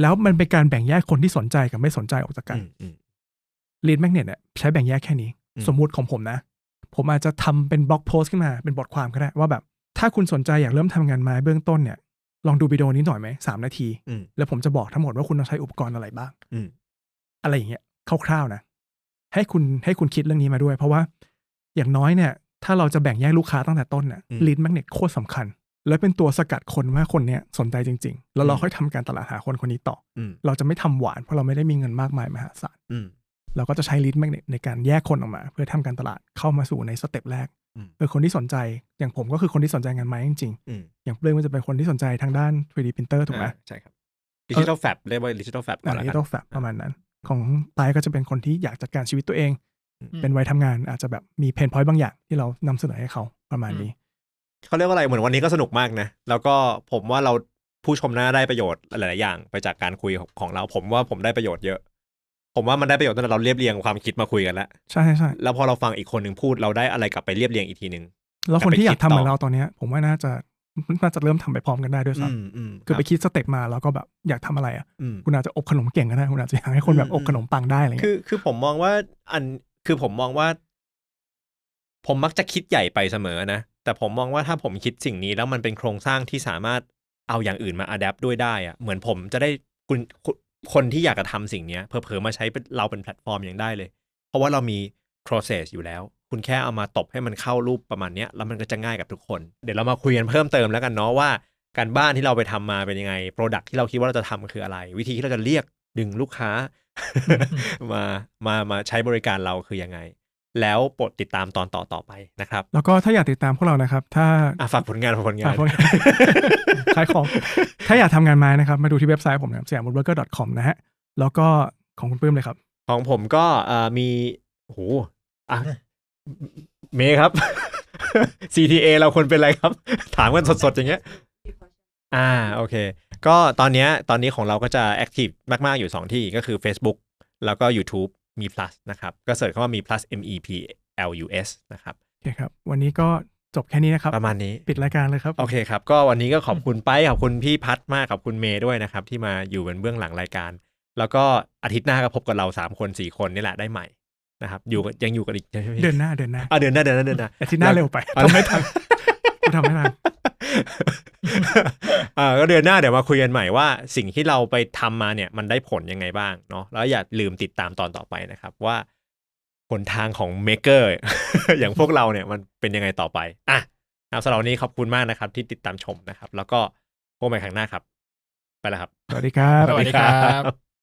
แล้วมันเป็นการแบ่งแยกคนที่สนใจกับไม่สนใจออกจากกันอืมอืม lead magnet เนี่ยใช้แบ่งแยกแค่นี้อืมสมมุติของผมนะ ผมอาจจะทำเป็นบล็อกโพสต์ขึ้นมาเป็นบทความก็ได้ว่าแบบ ถ้าคุณสนใจอยากเริ่มทำงานไม้เบื้องต้นเนี่ยลองดูวิดีโอนี้หน่อยไหมสามนาทีอืมแล้วผมจะบอกทั้งหมดว่าคุณต้องใช้อุปกรณ์อะไรบ้าง อืมอะไรอย่างเงี้ยคร่าวๆนะ ให้คุณให้คุณคิดเรื่องนี้มาด้วย เพราะว่าอย่างน้อยเนี่ย ถ้าเราจะแบ่งแยกลูกค้าตั้งแต่ต้นเนี่ยอืมลีดแมกเนตโคตรสำคัญ แล้วเป็นตัวสกัดคนว่าคนเนี้ยสนใจจริง ๆ แล้วเราอืมค่อยทำการตลาดหาคนคนนี้ต่ออืมเราจะไม่ทำหวานเพราะเราไม่ได้มีเงินมากมายมหาศาลอืมเราก็จะใช้ lead magnet ในการแยกคนออกมา เพื่อทำการตลาดเข้ามาสู่ใน step แรกอืมเออคนที่สนใจอย่างผมก็คือคนที่สนใจงานไม้จริงอืมๆอย่างปลื้มมันจะเป็นคนที่สนใจทางด้าน 3D printer ถูกไหมอ่าใช่ครับ digital fab เรียกว่า digital fab ก่อนอ่าละที่กันต้องแฟบประมาณนั้น ของไตก็จะเป็นคนที่อยากจัดการชีวิตตัวเองอืมเป็นวัยทำงานอาจจะแบบมี pain point บางอย่างที่เรานำเสนอให้เขาประมาณนี้เขาเรียกว่าอะไรเหมือนวันนี้ก็สนุกมากนะ แล้วก็ผมว่าเราผู้ชมน่าได้ประโยชน์หลายๆอย่างไปจากการคุยของของเรา ผมว่าผมได้ประโยชน์เยอะ ผมว่ามันได้ประโยชน์ตั้งแต่เราเรียบเรียงความคิดมาคุยกันแล้วใช่ใช่ใช่แล้วพอเราฟังอีกคนหนึ่งพูดเราได้อะไรกลับไปเรียบเรียงอีกทีหนึ่งแล้วคนที่อยากทำไปคิดต่อเหมือนเราตอนเนี้ย ผมว่าน่าจะ น่าจะเริ่มทำไปพร้อมกันได้ด้วยอืซ้มอืมำคือไปคิด step มาแล้วก็แบบอยากทำอะไรอะอืมคุณอาจจะอบขนมเก่งก็ได้คุณอาจจะอยากให้คนแบบอืมอบขนมปังได้อะไรคืเงี้ยอคือผมมองว่าอันคือผมมองว่า ผมมักจะคิดใหญ่ไปเสมอนะแต่ผมมองว่าถ้าผมคิดสิ่งนี้แล้วมันเป็นโครงสร้างที่สามารถเอาอย่างอื่นมา adapt ด้วยได้อะเหมือนผมจะได้คุณคุณคนที่อยากจะทำสิ่งเนี้ยเผลอๆมาใช้เป็นเราเป็นแพลตฟอร์มอย่างได้เลย เพราะว่าเรามี process อยู่แล้ว คุณแค่เอามาตบให้มันเข้ารูปประมาณเนี้ยแล้วมันก็จะง่ายกับทุกคน เดี๋ยวเรามาคุยกันเพิ่มเติมแล้วกันเนาะว่าการบ้านที่เราไปทำมาเป็นยังไง product ที่เราคิดว่าเราจะทำคืออะไร วิธีที่เราจะเรียกดึงลูกค้า มามามาใช้บริการเราคือยังไง แล้วโปรดติดตามตอนต่อต่อไปนะครับ แล้วก็ถ้าอยากติดตามพวกเรานะครับ ถ้าอะฝากผลงานฝากผลงาฝานกพวกขายของ ถ้าอยากทำงานไม้นะครับ มาดูที่เว็บไซต์ผมนะครับ s ยาม w o o d w o r k e r com นะฮะแล้วก็ของคุณปื้มเลยครับ ของผมก็เอ่อมีโหอะ เมย์ครับ CTA เราควรเป็นอะไรครับ ถามกันสดๆ อย่างเงี้ย อ่าโอเค ก็ตอนเนี้ยตอนนี้ของเราก็จะแอคทีฟมาก ๆ อยู่ 2 ที่ก็คือ Facebook แล้วก็ YouTube มี plus นะครับ ก็เสิร์ชคำว่ามี plus M E P L U S นะครับโอเคครับ วันนี้ก็จบแค่นี้นะครับ ประมาณนี้ปิดรายการเลยครับ โอเคครับ ก็วันนี้ก็ขอบคุณไปขอบคุณพี่พัดมากขอบคุณเมย์ด้วยนะครับ ที่มาอยู่เป็นเบื้องหลังรายการ แล้วก็อาทิตย์หน้าก็พบกับเรา 3 คน 4 คนนี่แหละได้ใหม่ นะครับอยู่กับยังอยู่กันอีกใช่ไหมพี่เดือนหน้าเดือนหน้าอะเดือนหน้าเดือนหน้าเดือนหน้าอาทิตย์หน้าเร็วไปทำไม่ทันกูทำไม่ทันอ่าก็เดือนหน้าเดี๋ยวมาคุยกันใหม่ว่า สิ่งที่เราไปทำมาเนี่ยมันได้ผลยังไงบ้างเนาะแล้วอย่าลืมติดตามตอนต่อไปนะครับว่าหนทางของเมเกอร์อย่างพวกเราเนี่ยมันเป็นยังไงต่อไปอะนะครับสำหรับวันนี้ขอบคุณมากนะครับ ที่ติดตามชมนะครับ แล้วก็พบกันใหม่ครั้งหน้าครับ ไปแล้วครับ สวัสดีครับ สวัสดีครับ